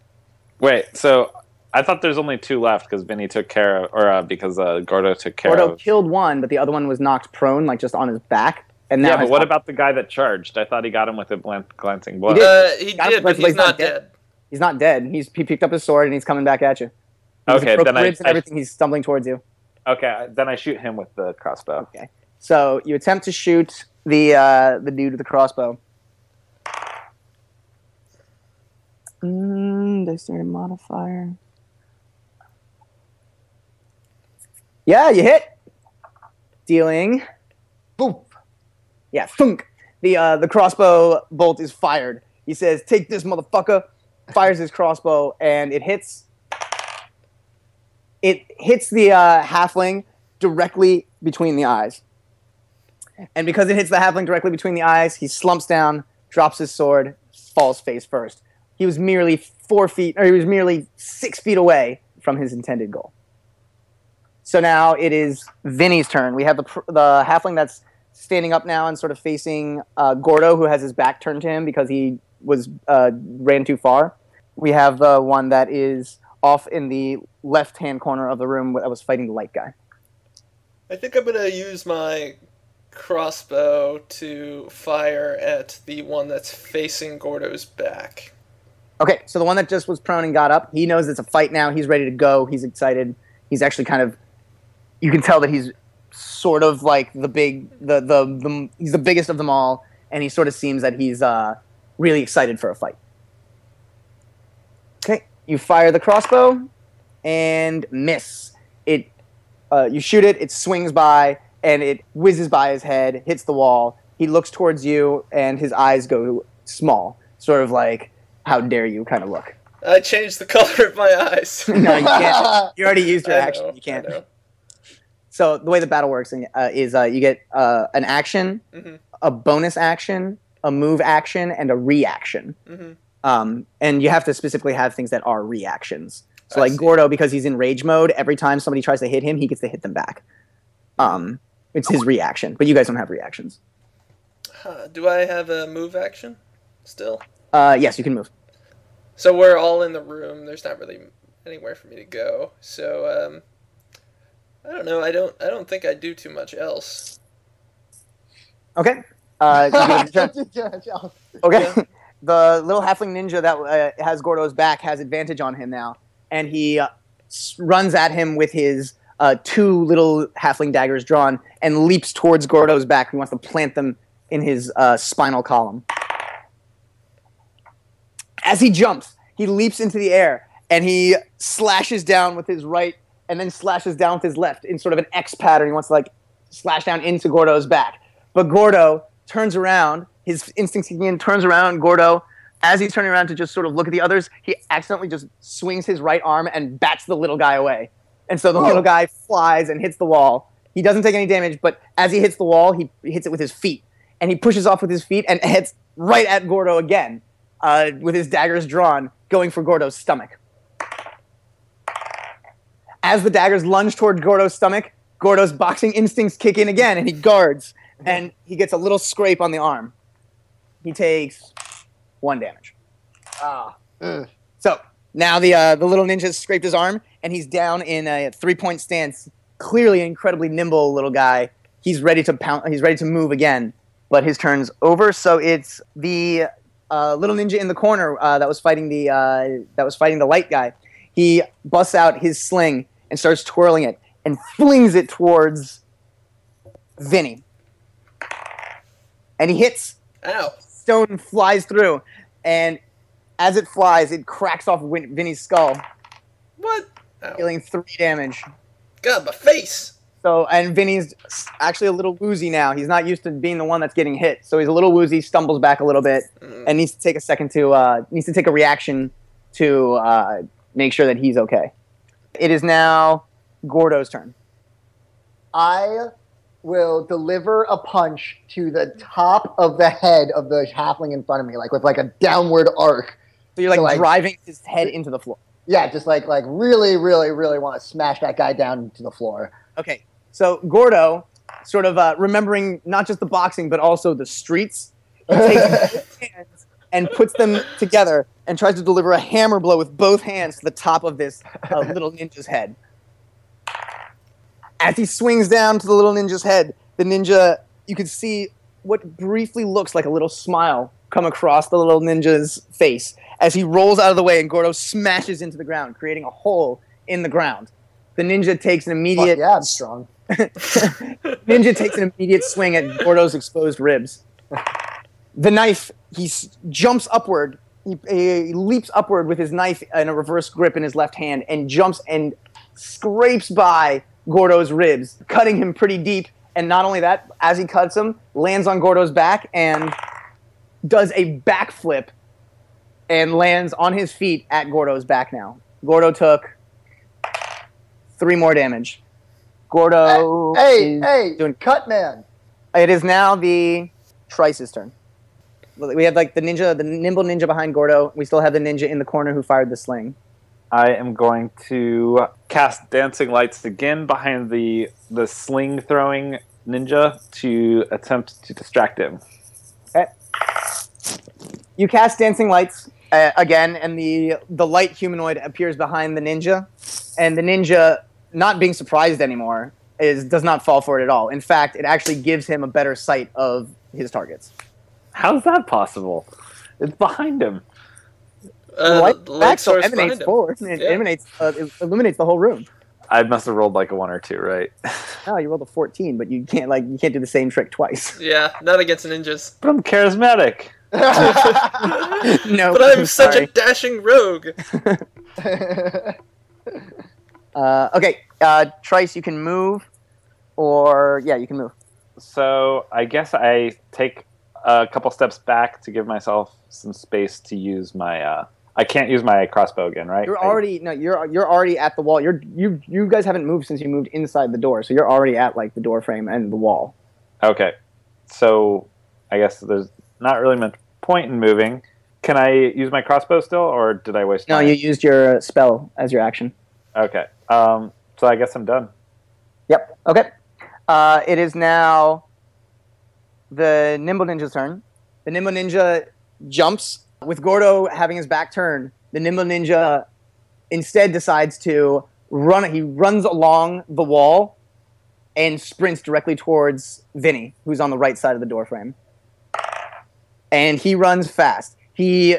Wait, so I thought there's only two left because Vinny took care of, or uh, because uh, Gordo took care Gordo of. killed one, but the other one was knocked prone, like just on his back. And now Yeah, but what about the guy that charged? I thought he got him with a glan- glancing blow. did. Uh, he Got did, but but he's he's not not dead. dead. He's not dead. He's he picked up his sword and he's coming back at you. He's Okay, then I, ribs and I everything. He's stumbling towards you. okay, then I shoot him with the crossbow. Okay. So you attempt to shoot the uh, the dude with the crossbow. Mm, dexterity modifier. Yeah, you hit. Dealing. Boop. Yeah, thunk. The uh, the crossbow bolt is fired. He says, "Take this, motherfucker!" Fires his crossbow, and it hits. It hits the uh, halfling directly between the eyes. And because it hits the halfling directly between the eyes, he slumps down, drops his sword, falls face first. He was merely four feet, or he was merely six feet away from his intended goal. So now it is Vinny's turn. We have the the halfling that's standing up now and sort of facing uh, Gordo, who has his back turned to him because he was uh, ran too far. We have the one that is off in the left hand corner of the room that was fighting the light guy. I think I'm gonna use my crossbow to fire at the one that's facing Gordo's back. Okay, so the one that just was prone and got up, he knows it's a fight now. He's ready to go. He's excited. He's actually kind of, you can tell that he's sort of like the big, the the, the he's the biggest of them all, and he sort of seems that he's uh, really excited for a fight. Okay, you fire the crossbow, and miss. It, uh, you shoot it. It swings by, and it whizzes by his head, hits the wall. He looks towards you, and his eyes go small, sort of like how dare you kind of look. I changed the color of my eyes. no, you can't. You already used your I action. know, you can't. So the way the battle works uh, is uh, you get uh, an action, Mhm. a bonus action, a move action, and a reaction. hmm Um, and you have to specifically have things that are reactions. So I like see. Gordo, because he's in rage mode, every time somebody tries to hit him, he gets to hit them back. Um, it's his reaction, but you guys don't have reactions. Huh, do I have a move action still? Uh, yes, you can move. So we're all in the room. There's not really anywhere for me to go. So um, I don't know. I don't. I don't think I do too much else. Okay. Uh, you get a turn. Okay. the little halfling ninja that uh, has Gordo's back has advantage on him now, and he uh, runs at him with his uh, two little halfling daggers drawn and leaps towards Gordo's back. He wants to plant them in his uh, spinal column. As he jumps, he leaps into the air and he slashes down with his right and then slashes down with his left in sort of an X pattern. He wants to like slash down into Gordo's back. But Gordo turns around, his instincts kick in, turns around, Gordo, as he's turning around to just sort of look at the others, he accidentally just swings his right arm and bats the little guy away. And so the little guy flies and hits the wall. He doesn't take any damage, but as he hits the wall, he hits it with his feet. And he pushes off with his feet and hits right at Gordo again, uh, with his daggers drawn, going for Gordo's stomach. As the daggers lunge toward Gordo's stomach, Gordo's boxing instincts kick in again, and he guards, and he gets a little scrape on the arm. He takes one damage. Ah. Ugh. So now the uh, the little ninja scraped his arm, and he's down in a three point stance. Clearly, an incredibly nimble little guy. He's ready to pound. He's ready to move again, but his turn's over. So it's the uh, little ninja in the corner uh, that was fighting the uh, that was fighting the light guy. He busts out his sling and starts twirling it and flings it towards Vinny, and he hits Ow! stone flies through, and as it flies, it cracks off Win- Vinny's skull, What? Ow! dealing three damage. God, my face. So, and Vinny's actually a little woozy now. He's not used to being the one that's getting hit, so he's a little woozy, stumbles back a little bit, Mm. and needs to take a second to uh, needs to take a reaction to uh, make sure that he's okay. It is now Gordo's turn. I will deliver a punch to the top of the head of the halfling in front of me, like with like a downward arc. So you're like, So, like- driving his head into the floor. Yeah, just like like really, really, really want to smash that guy down to the floor. Okay, so Gordo, sort of uh, remembering not just the boxing but also the streets, he takes hands and puts them together and tries to deliver a hammer blow with both hands to the top of this uh, little ninja's head. As he swings down to the little ninja's head, the ninja, you can see what briefly looks like a little smile come across the little ninja's face as he rolls out of the way and Gordo smashes into the ground, creating a hole in the ground. The ninja takes an Fuck immediate yeah, I'm strong. Ninja takes an immediate swing at Gordo's exposed ribs. The knife, he s- jumps upward. He, he leaps upward with his knife in a reverse grip in his left hand and jumps and scrapes by Gordo's ribs, cutting him pretty deep. And not only that, as he cuts him, lands on Gordo's back and does a backflip and lands on his feet at Gordo's back now. Gordo took three more damage. Gordo. Hey, hey, doing- cut man. It is now the Trice's turn. We have like the ninja, the nimble ninja behind Gordo. We still have the ninja in the corner who fired the sling. I am going to cast dancing lights again behind the the sling throwing ninja to attempt to distract him. You cast dancing lights uh, again, and the the light humanoid appears behind the ninja, and the ninja, not being surprised anymore, is does not fall for it at all. In fact, it actually gives him a better sight of his targets. How's that possible? It's behind him. Uh, light, the light source emanates behind him. forward. It Yeah. emanates, uh, it illuminates the whole room. I must have rolled like a one or two, right? Oh, you rolled a fourteen, but you can't like you can't do the same trick twice. Yeah, not against ninjas. but I'm charismatic. no, But I'm such sorry. a dashing rogue. Uh, okay, uh, Trice, you can move, or yeah, you can move. So I guess I take a couple steps back to give myself some space to use my uh, I can't use my crossbow again, right? You're I- already no, you're you're already at the wall. You're you you guys haven't moved since you moved inside the door, so you're already at like the door frame and the wall. Okay. So I guess there's not really much point in moving. Can I use my crossbow still, or did I waste? No, time? you used your spell as your action. Okay. Um. So I guess I'm done. Yep. Okay. Uh, it is now the Nimble Ninja's turn. The Nimble Ninja jumps with Gordo having his back turned. The Nimble Ninja instead decides to run. He runs along the wall and sprints directly towards Vinny, who's on the right side of the doorframe. And he runs fast. He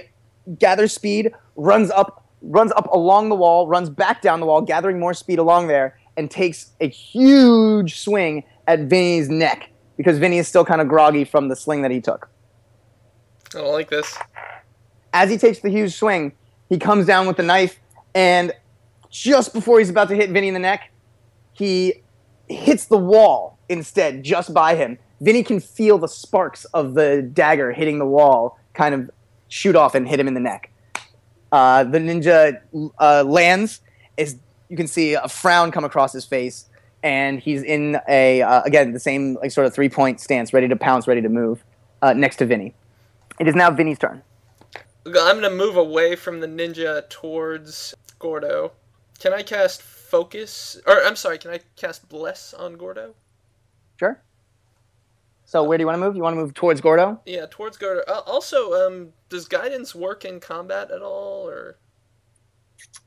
gathers speed, runs up, runs up along the wall, runs back down the wall, gathering more speed along there, and takes a huge swing at Vinny's neck because Vinny is still kind of groggy from the sling that he took. I don't like this. As he takes the huge swing, he comes down with the knife, and just before he's about to hit Vinny in the neck, he hits the wall instead, just by him. Vinny can feel the sparks of the dagger hitting the wall kind of shoot off and hit him in the neck. Uh, the ninja uh, lands. Is you can see a frown come across his face, and he's in a uh, again the same like sort of three point stance, ready to pounce, ready to move, uh, next to Vinny. It is now Vinny's turn. I'm gonna move away from the ninja towards Gordo. Can I cast focus? Or I'm sorry, can I cast bless on Gordo? Sure. So where do you want to move? You want to move towards Gordo? Yeah, towards Gordo. Uh, also, um, does guidance work in combat at all, or?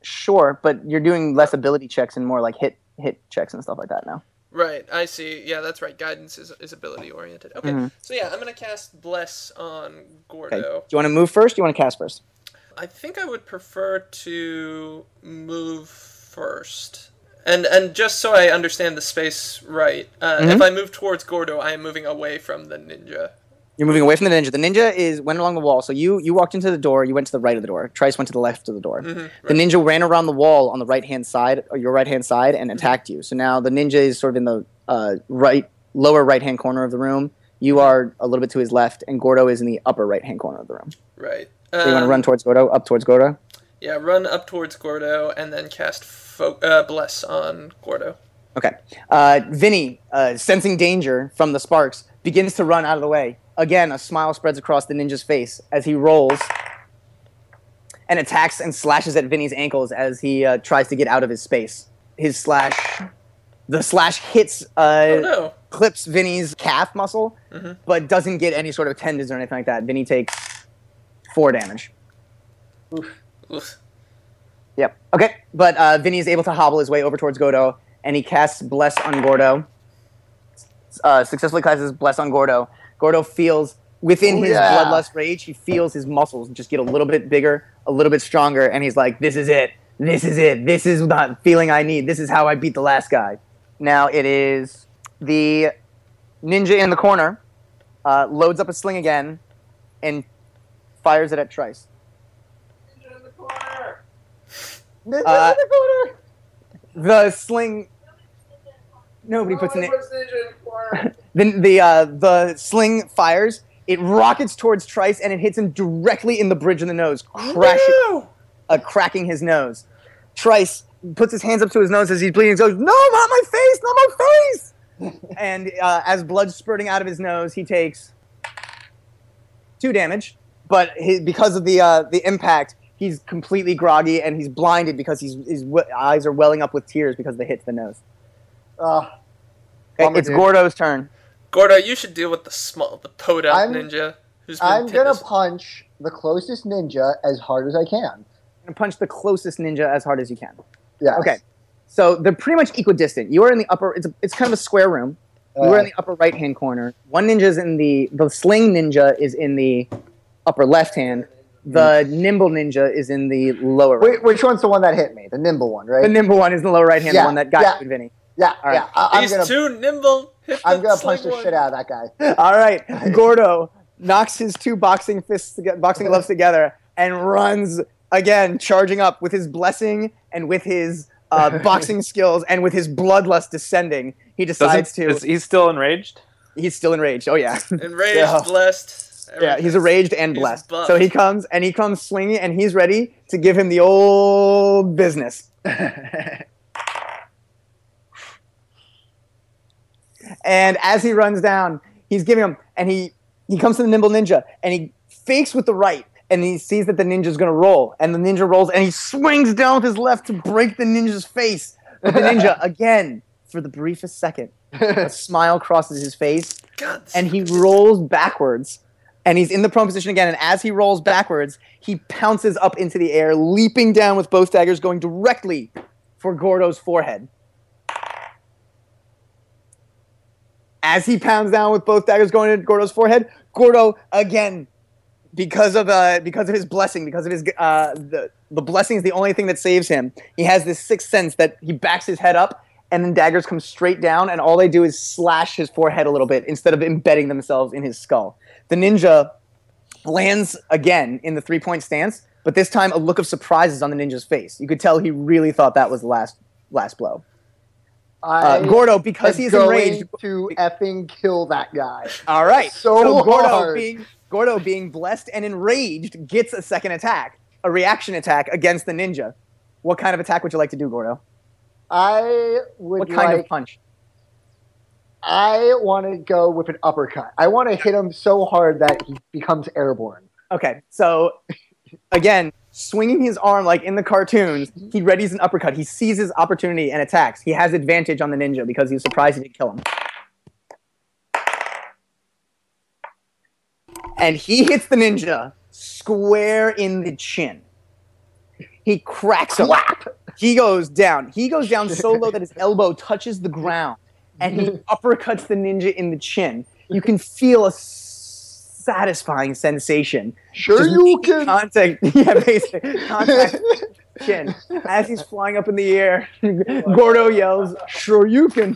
Sure, but you're doing less ability checks and more like hit hit checks and stuff like that now. Right, I see. Yeah, that's right. Guidance is, is ability oriented. Okay, Mhm. so yeah, I'm gonna cast bless on Okay. Gordo. Do you want to move first? Do you want to cast first? I think I would prefer to move first. And and just so I understand the space right, uh, Mm-hmm. if I move towards Gordo, I am moving away from the ninja. You're moving away from the ninja. The ninja is went along the wall. So you you walked into the door. You went to the right of the door. Trice went to the left of the door. Mhm, The ninja ran around the wall on the right hand side, or your right hand side, and attacked you. So now the ninja is sort of in the uh, right lower right hand corner of the room. You are a little bit to his left, and Gordo is in the upper right hand corner of the room. Right. So you want to Um, run towards Gordo, up towards Gordo. Yeah, run up towards Gordo and then cast fo- uh, bless on Gordo. Okay. Uh, Vinny, uh, sensing danger from the sparks, begins to run out of the way. Again, a smile spreads across the ninja's face as he rolls and attacks and slashes at Vinny's ankles as he uh, tries to get out of his space. His slash, the slash hits, uh, Oh no. clips Vinny's calf muscle, Mhm. but doesn't get any sort of tendons or anything like that. Vinny takes four damage. Oof. Yep. Okay. But uh, Vinny is able to hobble his way over towards Gordo, and he casts Bless on Gordo. Uh, successfully casts Bless on Gordo. Gordo feels within his yeah. bloodlust rage, he feels his muscles just get a little bit bigger, a little bit stronger, and he's like, "This is it. This is it. This is the feeling I need. This is how I beat the last guy." Now it is the ninja in the corner uh, loads up a sling again and fires it at Trice. Ninja in the corner. Ninja Uh, in the corner. The sling. Nobody puts in it. Then the uh, the sling fires. It rockets towards Trice and it hits him directly in the bridge of the nose, crashing, uh, cracking his nose. Trice puts his hands up to his nose as he's bleeding. and Goes, "No, not my face, not my face!" and uh, as blood's spurting out of his nose, he takes two damage. But he, because of the uh, the impact, he's completely groggy and he's blinded because he's, his w- eyes are welling up with tears because they hit the nose. Uh, Okay, Bummer, it's dude. Gordo's turn. Gordo, you should deal with the small, the podunk I'm- ninja who's been I'm gonna punch the closest ninja as hard as I can. and punch the closest ninja as hard as you can. Yeah. Okay. So they're pretty much equidistant. You are in the upper. It's a, it's kind of a square room. You are in the upper right hand corner. One ninja is in the the sling ninja is in the upper left hand. The nimble ninja is in the lower. right. Which one's the one that hit me? The nimble one, right? The nimble one is in the lower right hand. Yeah, the one that got yeah. you, Vinny. Yeah, All right. yeah. I, am He's gonna, too nimble. Hit I'm gonna punch sling the shit out of that guy. All right, Gordo knocks his two boxing fists, toge- boxing gloves together, and runs again, charging up with his blessing and with his uh, boxing skills and with his bloodlust descending. He decides Doesn't, to. is he still enraged? He's still enraged. Oh yeah. Enraged, Yeah. blessed. Yeah, he's enraged and He's blessed. buffed. So he comes and he comes swinging and he's ready to give him the old business. And as he runs down, he's giving him, and he he comes to the nimble ninja, and he fakes with the right, and he sees that the ninja's gonna roll, and the ninja rolls, and he swings down with his left to break the ninja's face. But the ninja again, for the briefest second, a smile crosses his face, and he rolls backwards. And he's in the prone position again, and as he rolls backwards, he pounces up into the air, leaping down with both daggers, going directly for Gordo's forehead. As he pounds down with both daggers going into Gordo's forehead, Gordo again, because of uh, because of his blessing, because of his uh, the the blessing is the only thing that saves him. He has this sixth sense that he backs his head up, and then daggers come straight down, and all they do is slash his forehead a little bit instead of embedding themselves in his skull. The ninja lands again in the three point stance, but this time a look of surprise is on the ninja's face. You could tell he really thought that was the last last blow. Uh, Gordo, because he's enraged, to effing kill that guy. all right. So Gordo being Gordo being blessed and enraged gets a second attack, a reaction attack against the ninja. What kind of attack would you like to do, Gordo? I would What kind like, of punch? I want to go with an uppercut. I want to hit him so hard that he becomes airborne. Okay, so again, swinging his arm like in the cartoons, he readies an uppercut. He seizes opportunity and attacks. He has advantage on the ninja because he's surprised he didn't kill him. And he hits the ninja square in the chin. He cracks him. He goes down. He goes down so low that his elbow touches the ground, and he uppercuts the ninja in the chin. You can feel a satisfying sensation. Sure Just you can. Contact, yeah, basically contact chin. As he's flying up in the air, Gordo yells, "Sure you can!"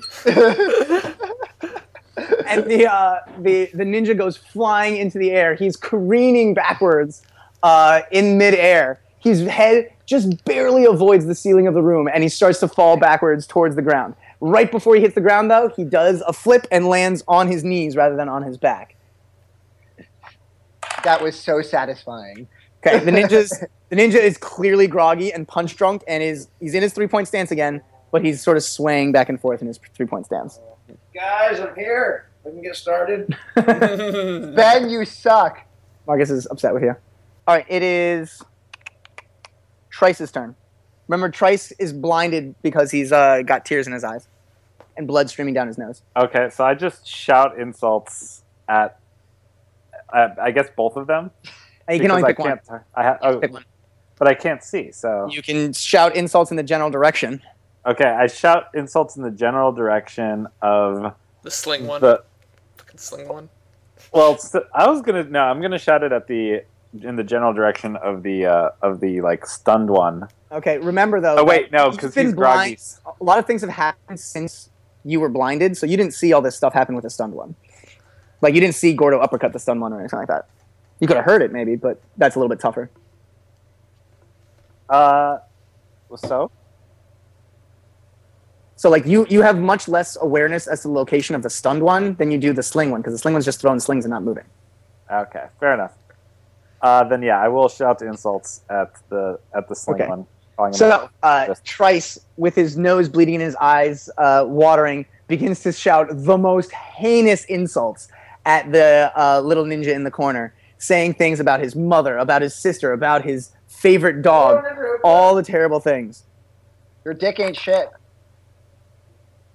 and the uh, the the ninja goes flying into the air. He's careening backwards uh, in midair. His head just barely avoids the ceiling of the room, and he starts to fall backwards towards the ground. Right before he hits the ground, though, he does a flip and lands on his knees rather than on his back. That was so satisfying. Okay, the ninja's the ninja is clearly groggy and punch drunk, and is he's in his three point stance again, but he's sort of swaying back and forth in his three point stance. Guys, I'm here. We can get started. Ben, you suck. Marcus is upset with you. All right, it is Trice's turn. Remember, Trice is blinded because he's uh, got tears in his eyes and blood streaming down his nose. Okay, so I just shout insults at, at I guess both of them. Uh, You can only pick I one. I ha- oh, Pick one. but I can't see. So You can shout insults in the general direction. okay, I shout insults in the general direction of the sling one. the. Fucking sling one. Well, I was gonna no, I'm gonna shout it at the in the general direction of the uh, of the like stunned one. Okay, remember though. Oh wait, no, because been he's groggy. blind. A lot of things have happened since you were blinded, so you didn't see all this stuff happen with the stunned one. Like you didn't see Gordo uppercut the stunned one or anything like that. You could have heard it maybe, but that's a little bit tougher. Uh, so So like you you have much less awareness as to the location of the stunned one than you do the sling one because the sling one's just throwing slings and not moving. okay, fair enough. Uh, then yeah, I will shout the insults at the at the sling Okay. one. So uh, Just- Trice, with his nose bleeding and his eyes uh, watering, begins to shout the most heinous insults at the uh, little ninja in the corner, saying things about his mother, about his sister, about his favorite dog, all the terrible things. Your dick ain't shit.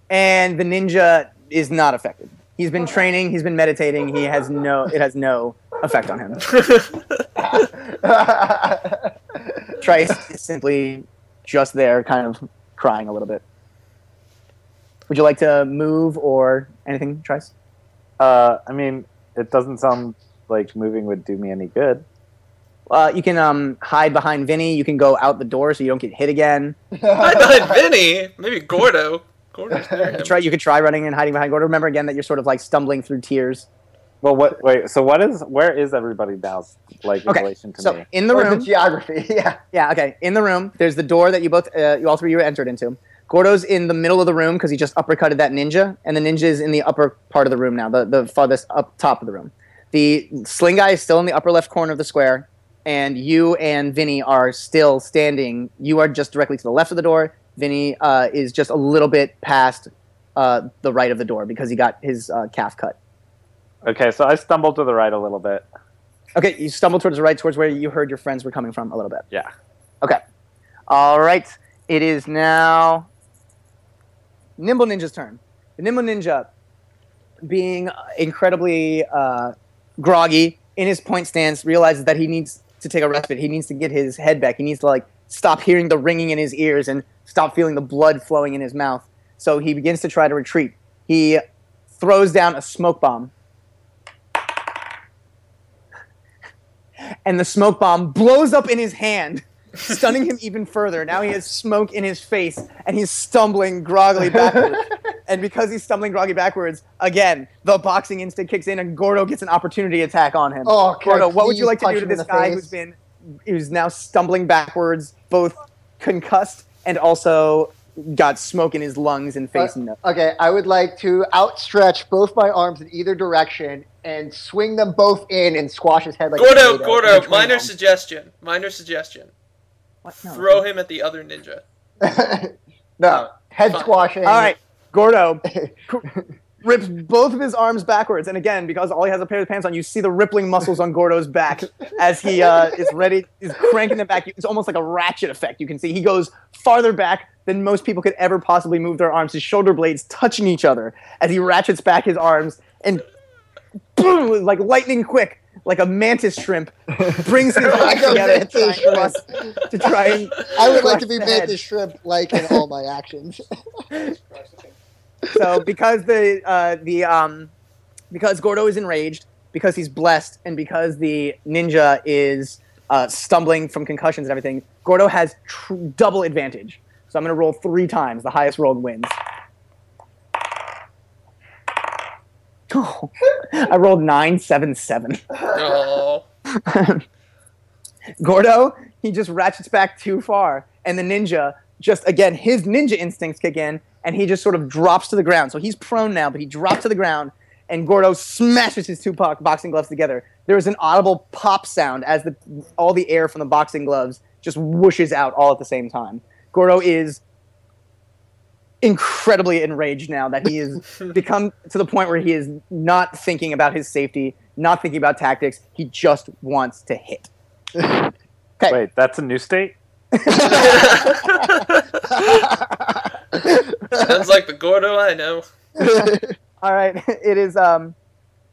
And the ninja is not affected. He's been training. He's been meditating. He has no. It has no effect on him. Trice is simply just there, kind of crying a little bit. Would you like to move or anything, Trice? Uh, I mean, it doesn't sound like moving would do me any good. Uh, you can um, hide behind Vinny. You can go out the door so you don't get hit again. Hide behind Vinny. Maybe Gordo. Gordo's near him. Try. You could try running and hiding behind Gordo. Remember again that you're sort of like stumbling through tears. Well, what? Wait. So what is? Where is everybody now? Like in Okay, relation to So me? in the Or room, the geography, yeah. yeah, okay. In the room, there's the door that you both, uh, you all three, you entered into. Gordo's in the middle of the room because he just uppercutted that ninja, and the ninja is in the upper part of the room now, the, the farthest up top of the room. The sling guy is still in the upper left corner of the square, and you and Vinny are still standing. You are just directly to the left of the door. Vinny uh, is just a little bit past uh, the right of the door because he got his uh, calf cut. Okay, so I stumbled to the right a little bit. Okay, you stumbled towards the right, towards where you heard your friends were coming from a little bit. Yeah. Okay. All right. It is now Nimble Ninja's turn. The Nimble Ninja, being incredibly uh, groggy in his point stance, realizes that he needs to take a respite. He needs to get his head back. He needs to like stop hearing the ringing in his ears and stop feeling the blood flowing in his mouth. So he begins to try to retreat. He throws down a smoke bomb. And the smoke bomb blows up in his hand, stunning him even further. Now he has smoke in his face, and he's stumbling groggily backwards. and because he's stumbling groggy backwards, again, the boxing instinct kicks in, and Gordo gets an opportunity attack on him. Oh, can Gordo, what would you like to do to this guy face? who's been who's now stumbling backwards, both concussed and also got smoke in his lungs and face and uh, nose? Okay, I would like to outstretch both my arms in either direction and swing them both in and squash his head like a Gordo, tomato. Gordo, minor them. suggestion. Minor suggestion. What? No. Throw him at the other ninja. no, head Fine. squashing. All right, Gordo rips both of his arms backwards, and again, because all he has a pair of pants on, you see the rippling muscles on Gordo's back as he uh, is ready, is cranking them back. It's almost like a ratchet effect. You can see he goes farther back than most people could ever possibly move their arms. His shoulder blades touching each other as he ratchets back his arms, and boom, like lightning quick, like a mantis shrimp, brings his arms Like together to try, mantis and to try and. I would like to be the head. mantis shrimp like in all my actions. so because the uh, the um because Gordo is enraged, because he's blessed, and because the ninja is uh, stumbling from concussions and everything, Gordo has tr- double advantage. So I'm gonna roll three times. The highest rolled wins. I rolled nine, seven, seven. Oh. Gordo, he just ratchets back too far, and the ninja just again his ninja instincts kick in, and he just sort of drops to the ground. So he's prone now, but he drops to the ground, and Gordo smashes his two boxing gloves together. There is an audible pop sound as the all the air from the boxing gloves just whooshes out all at the same time. Gordo is incredibly enraged now that he has become to the point where he is not thinking about his safety, not thinking about tactics. He just wants to hit. Okay. Wait, that's a new state? Sounds like the Gordo I know. All right, it is um,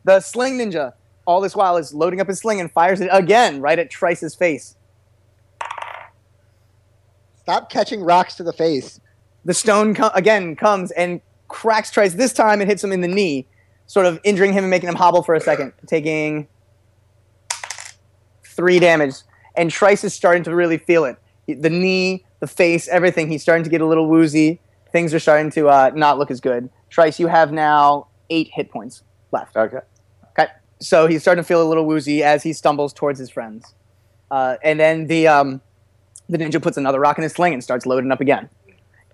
the sling ninja. All this while is loading up his sling and fires it again right at Trice's face. Stop catching rocks to the face. The stone co- again comes and cracks Trice. This time it hits him in the knee, sort of injuring him and making him hobble for a second, taking three damage. And Trice is starting to really feel it. The knee, the face, everything. He's starting to get a little woozy. Things are starting to uh, not look as good. Trice, you have now eight hit points left. Okay. Okay. So he's starting to feel a little woozy as he stumbles towards his friends. Uh, and then the um, the ninja puts another rock in his sling and starts loading up again.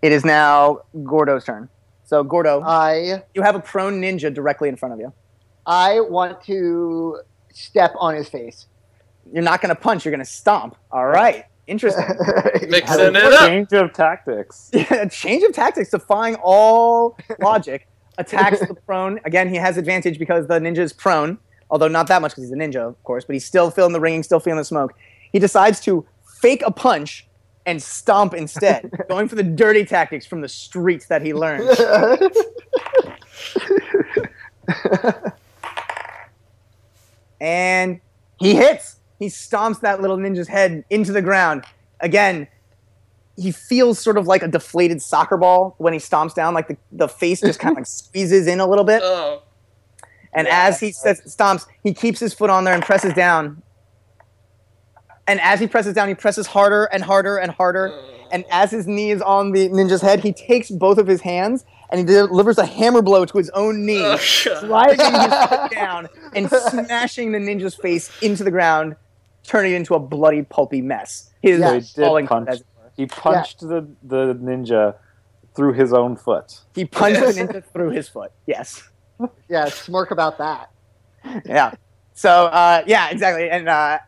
It is now Gordo's turn. So Gordo, I you have a prone ninja directly in front of you. I want to step on his face. You're not going to punch. You're going to stomp. All right. Interesting. Mixing it up. Change of tactics. Yeah, change of tactics, defying all logic. Attacks the prone. Again, he has advantage because the ninja is prone, although not that much because he's a ninja, of course. But he's still feeling the ringing, still feeling the smoke. He decides to fake a punch and stomp instead, going for the dirty tactics from the streets that he learned. and he hits. He stomps that little ninja's head into the ground. Again, he feels sort of like a deflated soccer ball when he stomps down. Like the, the face just kind of like squeezes in a little bit. Oh. And as he says, stomps, he keeps his foot on there and presses down. And as he presses down, he presses harder and harder and harder. And as his knee is on the ninja's head, he takes both of his hands and he delivers a hammer blow to his own knee, Oh, God. driving his foot down and smashing the ninja's face into the ground, turning it into a bloody, pulpy mess. His Yeah. He falling punch. He punched the, the ninja through his own foot. He punched the ninja through his foot. Yes. yeah, smirk about that. Yeah. So uh, yeah, exactly. And uh,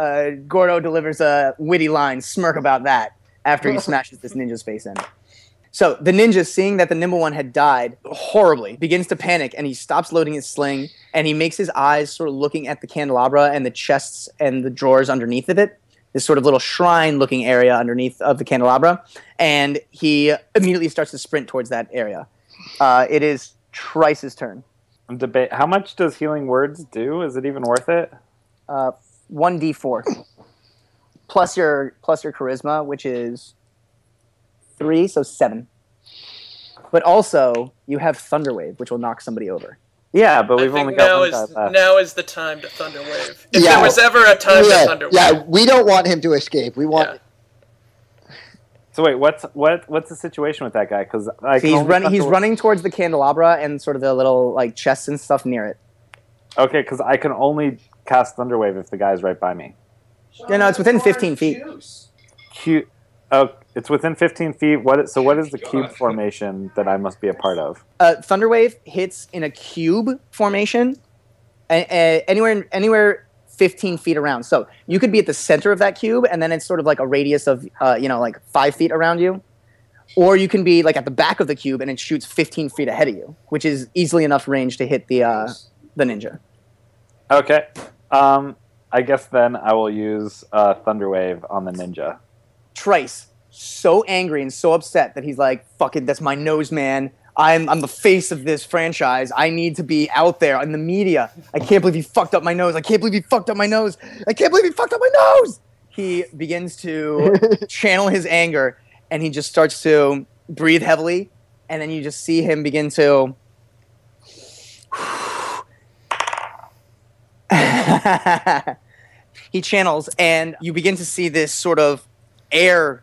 uh, Gordo delivers a witty line, smirk about that after he smashes this ninja's face in. So the ninja, seeing that the nimble one had died horribly, begins to panic and he stops loading his sling and he makes his eyes sort of looking at the candelabra and the chests and the drawers underneath of it. This sort of little shrine looking area underneath of the candelabra. And he immediately starts to sprint towards that area. Uh, it is Trice's turn. Debate. How much does healing words do? Is it even worth it? Uh, 1d4 plus your plus your charisma which is 3 so 7 but also you have thunderwave which will knock somebody over Yeah, but we've think only got now one is left. now is the time to thunderwave. If Yeah. there was ever a time yeah, to thunderwave, yeah, we don't want him to escape. We want. Yeah. So wait, what's what what's the situation with that guy? Because so he's running he's running towards the candelabra and sort of the little like chests and stuff near it Okay, because I can only cast Thunderwave if the guy's right by me. Yeah, no, it's within 15 feet. Cube. Oh, it's within 15 feet. What? Is, so what is the cube formation that I must be a part of? uh, thunderwave hits in a cube formation a- a- anywhere anywhere 15 feet around so you could be at the center of that cube and then it's sort of like a radius of uh, you know like five feet around you or you can be like at the back of the cube and it shoots 15 feet ahead of you which is easily enough range to hit the uh, the ninja Okay. Um, I guess then I will use uh, Thunderwave on the ninja. Trice so angry and so upset that he's like, "Fuck it, that's my nose, man. I'm I'm the face of this franchise. I need to be out there in the media. I can't believe he fucked up my nose. I can't believe he fucked up my nose. I can't believe he fucked up my nose." He begins to channel his anger and he just starts to breathe heavily and then you just see him begin to he channels and you begin to see this sort of air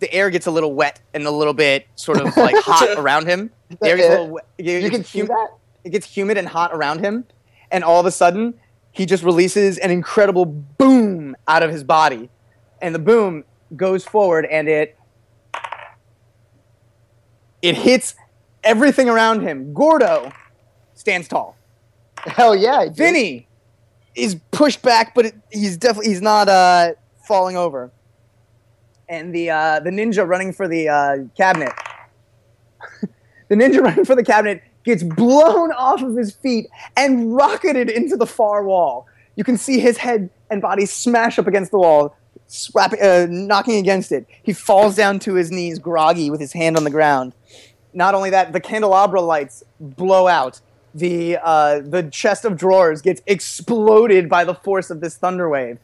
the air gets a little wet and a little bit sort of like hot around him the air gets a little wet. You it can gets see hum- that. it gets humid and hot around him and all of a sudden he just releases an incredible boom out of his body and the boom goes forward and it it hits everything around him gordo stands tall Hell yeah, Vinny is pushed back, but it, he's definitely he's not uh, falling over. And the uh, the ninja running for the uh, cabinet, the ninja running for the cabinet gets blown off of his feet and rocketed into the far wall. You can see his head and body smash up against the wall, slapping, uh, knocking against it. He falls down to his knees, groggy, with his hand on the ground. Not only that, the candelabra lights blow out. The uh, the chest of drawers gets exploded by the force of this thunder wave,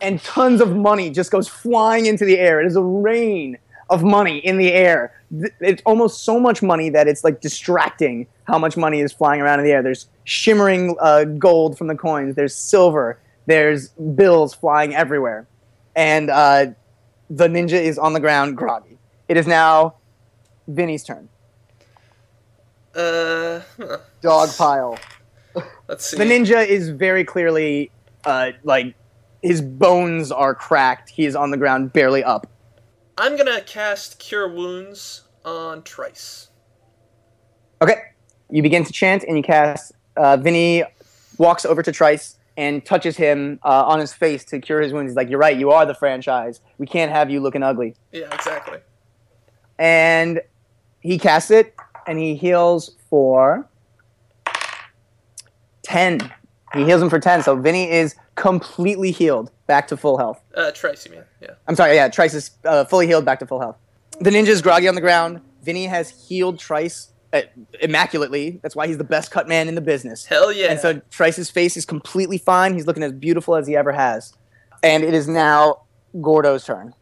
and tons of money just goes flying into the air. It is a rain of money in the air. It's almost so much money that it's like distracting how much money is flying around in the air. There's shimmering uh, gold from the coins. There's silver. There's bills flying everywhere, and uh, the ninja is on the ground, groggy. It is now Vinny's turn. Uh, huh. Dog pile. let's see. The ninja is very clearly uh, like his bones are cracked. He is on the ground, barely up. I'm gonna cast Cure Wounds on Trice. Okay, you begin to chant and you cast. Uh, Vinny walks over to Trice and touches him uh, on his face to cure his wounds. He's like, "You're right. You are the franchise. We can't have you looking ugly." Yeah, exactly. And he casts it and he heals for ten. He heals him for ten. So Vinny is completely healed, back to full health. Uh, Trice, you mean? Yeah. I'm sorry, yeah, Trice is uh, fully healed, back to full health. The ninja's groggy on the ground. Vinny has healed Trice uh, immaculately. That's why he's the best cut man in the business. Hell yeah. And so Trice's face is completely fine. He's looking as beautiful as he ever has. And it is now Gordo's turn.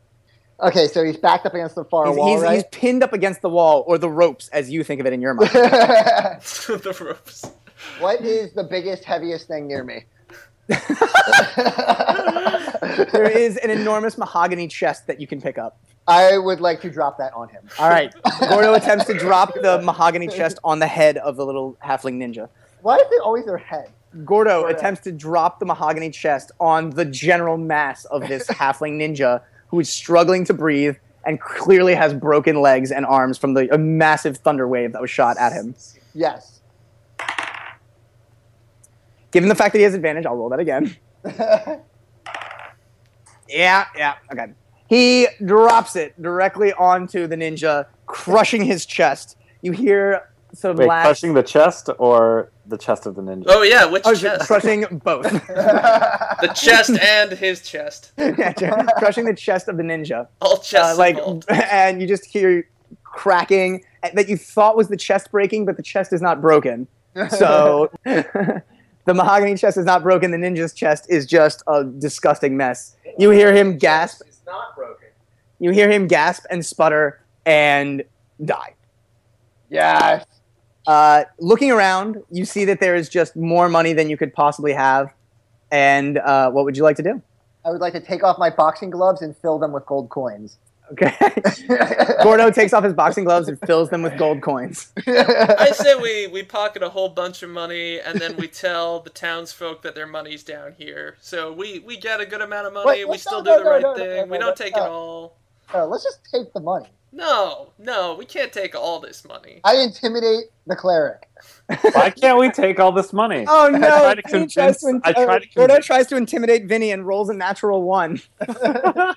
Okay, so he's backed up against the far He's, wall, he's, right? he's pinned up against the wall or the ropes, as you think of it in your mind. the ropes. what is the biggest, heaviest thing near me? there is an enormous mahogany chest that you can pick up. I would like to drop that on him. All right. Gordo attempts to drop the mahogany chest on the head of the little halfling ninja. Why is it always their head? Gordo Gordo. attempts to drop the mahogany chest on the general mass of this halfling ninja who is struggling to breathe and clearly has broken legs and arms from the a massive thunder wave that was shot at him. Yes. Given the fact that he has advantage, I'll roll that again. Yeah, yeah, okay. He drops it directly onto the ninja, crushing his chest. You hear some Wait, laugh. crushing the chest or the chest of the ninja? Oh yeah, which Oh, chest? crushing both. the chest and his chest. Yeah, crushing the chest of the ninja. All Uh, like, involved. and you just hear cracking that you thought was the chest breaking, but the chest is not broken. So the mahogany chest is not broken. The ninja's chest is just a disgusting mess. You hear him gasp. It's not broken. You hear him gasp and sputter and die. yes. Uh, looking around, you see that there is just more money than you could possibly have. And uh, what would you like to do? I would like to take off my boxing gloves and fill them with gold coins. Okay. Gordo takes off his boxing gloves and fills them with gold coins. I say we, we pocket a whole bunch of money and then we tell the townsfolk that their money's down here. So we, we get a good amount of money. Wait, we wait, still no, do the no, right no, no, thing. no, we don't no, take it all. Uh, let's just take the money. No, no, we can't take all this money. I intimidate the cleric. Why can't we take all this money? Oh no! I try to Vinny tries to convince- I try to Gordo tries to intimidate Vinny and rolls a natural one.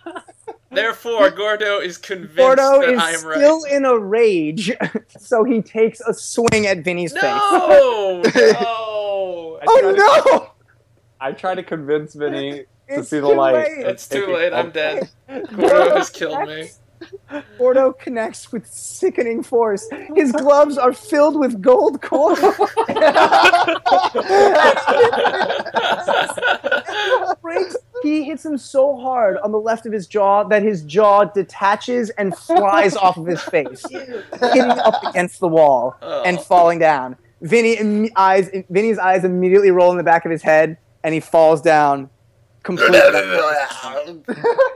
Therefore, Gordo is convinced Gordo that is I am right. still in a rage, so he takes a swing at Vinny's face. No! Oh, no! I try to- Oh no! I try to convince Vinny to see the light. late. It's too late. I'm dead. Gordo has killed me. Gordo connects with sickening force. His gloves are filled with gold coins. breaks. He hits him so hard on the left of his jaw that his jaw detaches and flies off of his face, hitting up against the wall and Oh. falling down. Vinny eyes, Vinny's eyes immediately roll in the back of his head, and he falls down completely.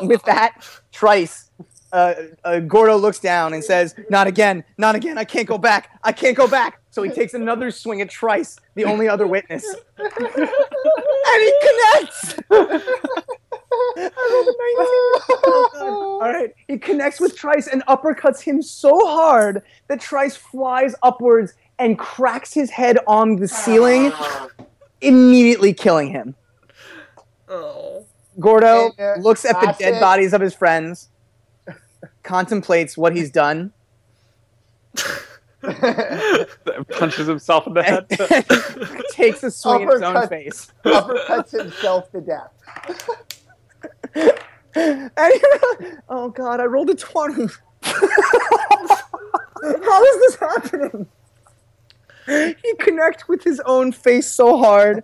Ah! With that, Trice, uh, uh, Gordo looks down and says, "Not again, not again. I can't go back. I can't go back." So he takes another swing at Trice, the only other witness, and he connects. I rolled a 19. Oh, All right, he connects with Trice and uppercuts him so hard that Trice flies upwards and cracks his head on the ceiling, immediately killing him. Oh. Gordo And, uh, looks at the dead classic- bodies of his friends, contemplates what he's done, punches himself in the head. takes a swing at his own Uppercut. face. Uppercuts himself to death. And he- oh god, I rolled a 20. How is this happening? He connects with his own face so hard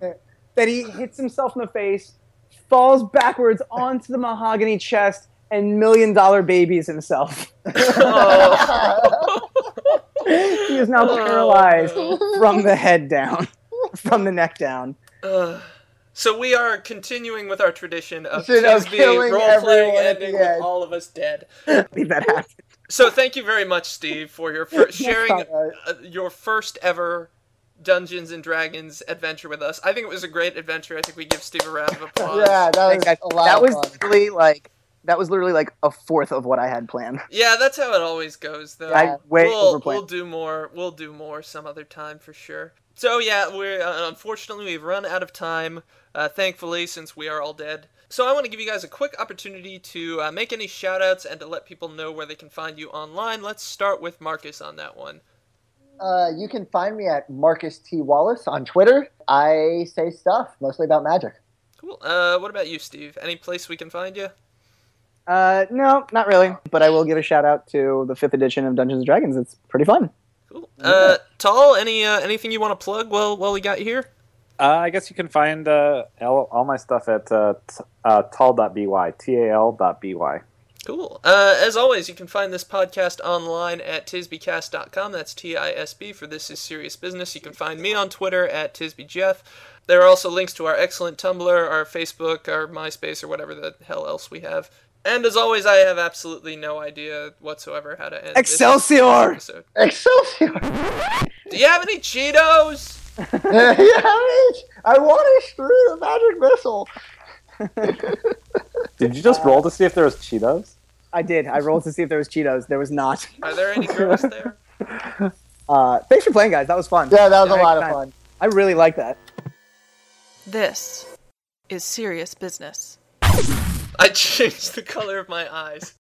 that he hits himself in the face, falls backwards onto the mahogany chest, and million dollar babies himself. Oh. he is now paralyzed from the head down, from the neck down. Ugh. so we are continuing with our tradition of Tradition of Tisby killing role playing everyone ending with all of us dead. Leave that happen. So thank you very much, Steve, for your fir- sharing uh, your first ever Dungeons and Dragons adventure with us. I think it was a great adventure. I think we give Steve a round of applause. Yeah, that was That, a lot that of was fun. literally like that was literally like a fourth of what I had planned. Yeah, that's how it always goes, though. I way we'll, we'll do more. We'll do more some other time for sure. So yeah, we're uh, unfortunately we've run out of time. Uh, thankfully, since we are all dead. So I want to give you guys a quick opportunity to uh, make any shoutouts and to let people know where they can find you online. Let's start with Marcus on that one. Uh, you can find me at Marcus T. Wallace on Twitter. I say stuff mostly about magic. Cool. Uh, what about you, Steve? Any place we can find you? Uh, no, not really. But I will give a shout out to the fifth edition of Dungeons and Dragons. It's pretty fun. Cool. Uh, Tal, any uh, anything you want to plug while while we got you here? Uh, I guess you can find uh, all, all my stuff at uh, t- uh, tal.by, T-A-L.by. Cool. Uh, as always, you can find this podcast online at tisbycast.com. That's T I S B for This Is Serious Business. You can find me on Twitter at tisbyjeff. There are also links to our excellent Tumblr, our Facebook, our MySpace, or whatever the hell else we have. And as always, I have absolutely no idea whatsoever how to end this Excelsior! episode. Excelsior! Do you have any Cheetos? yeah, Mitch, I want to stream a magic missile. Did you just roll to see if there was Cheetos? I did. I rolled to see if there was Cheetos. There was not. Are there any girls there? Uh, thanks for playing, guys. That was fun. Yeah, that was a lot of I- fun. I really like that. This is serious business. I changed the color of my eyes.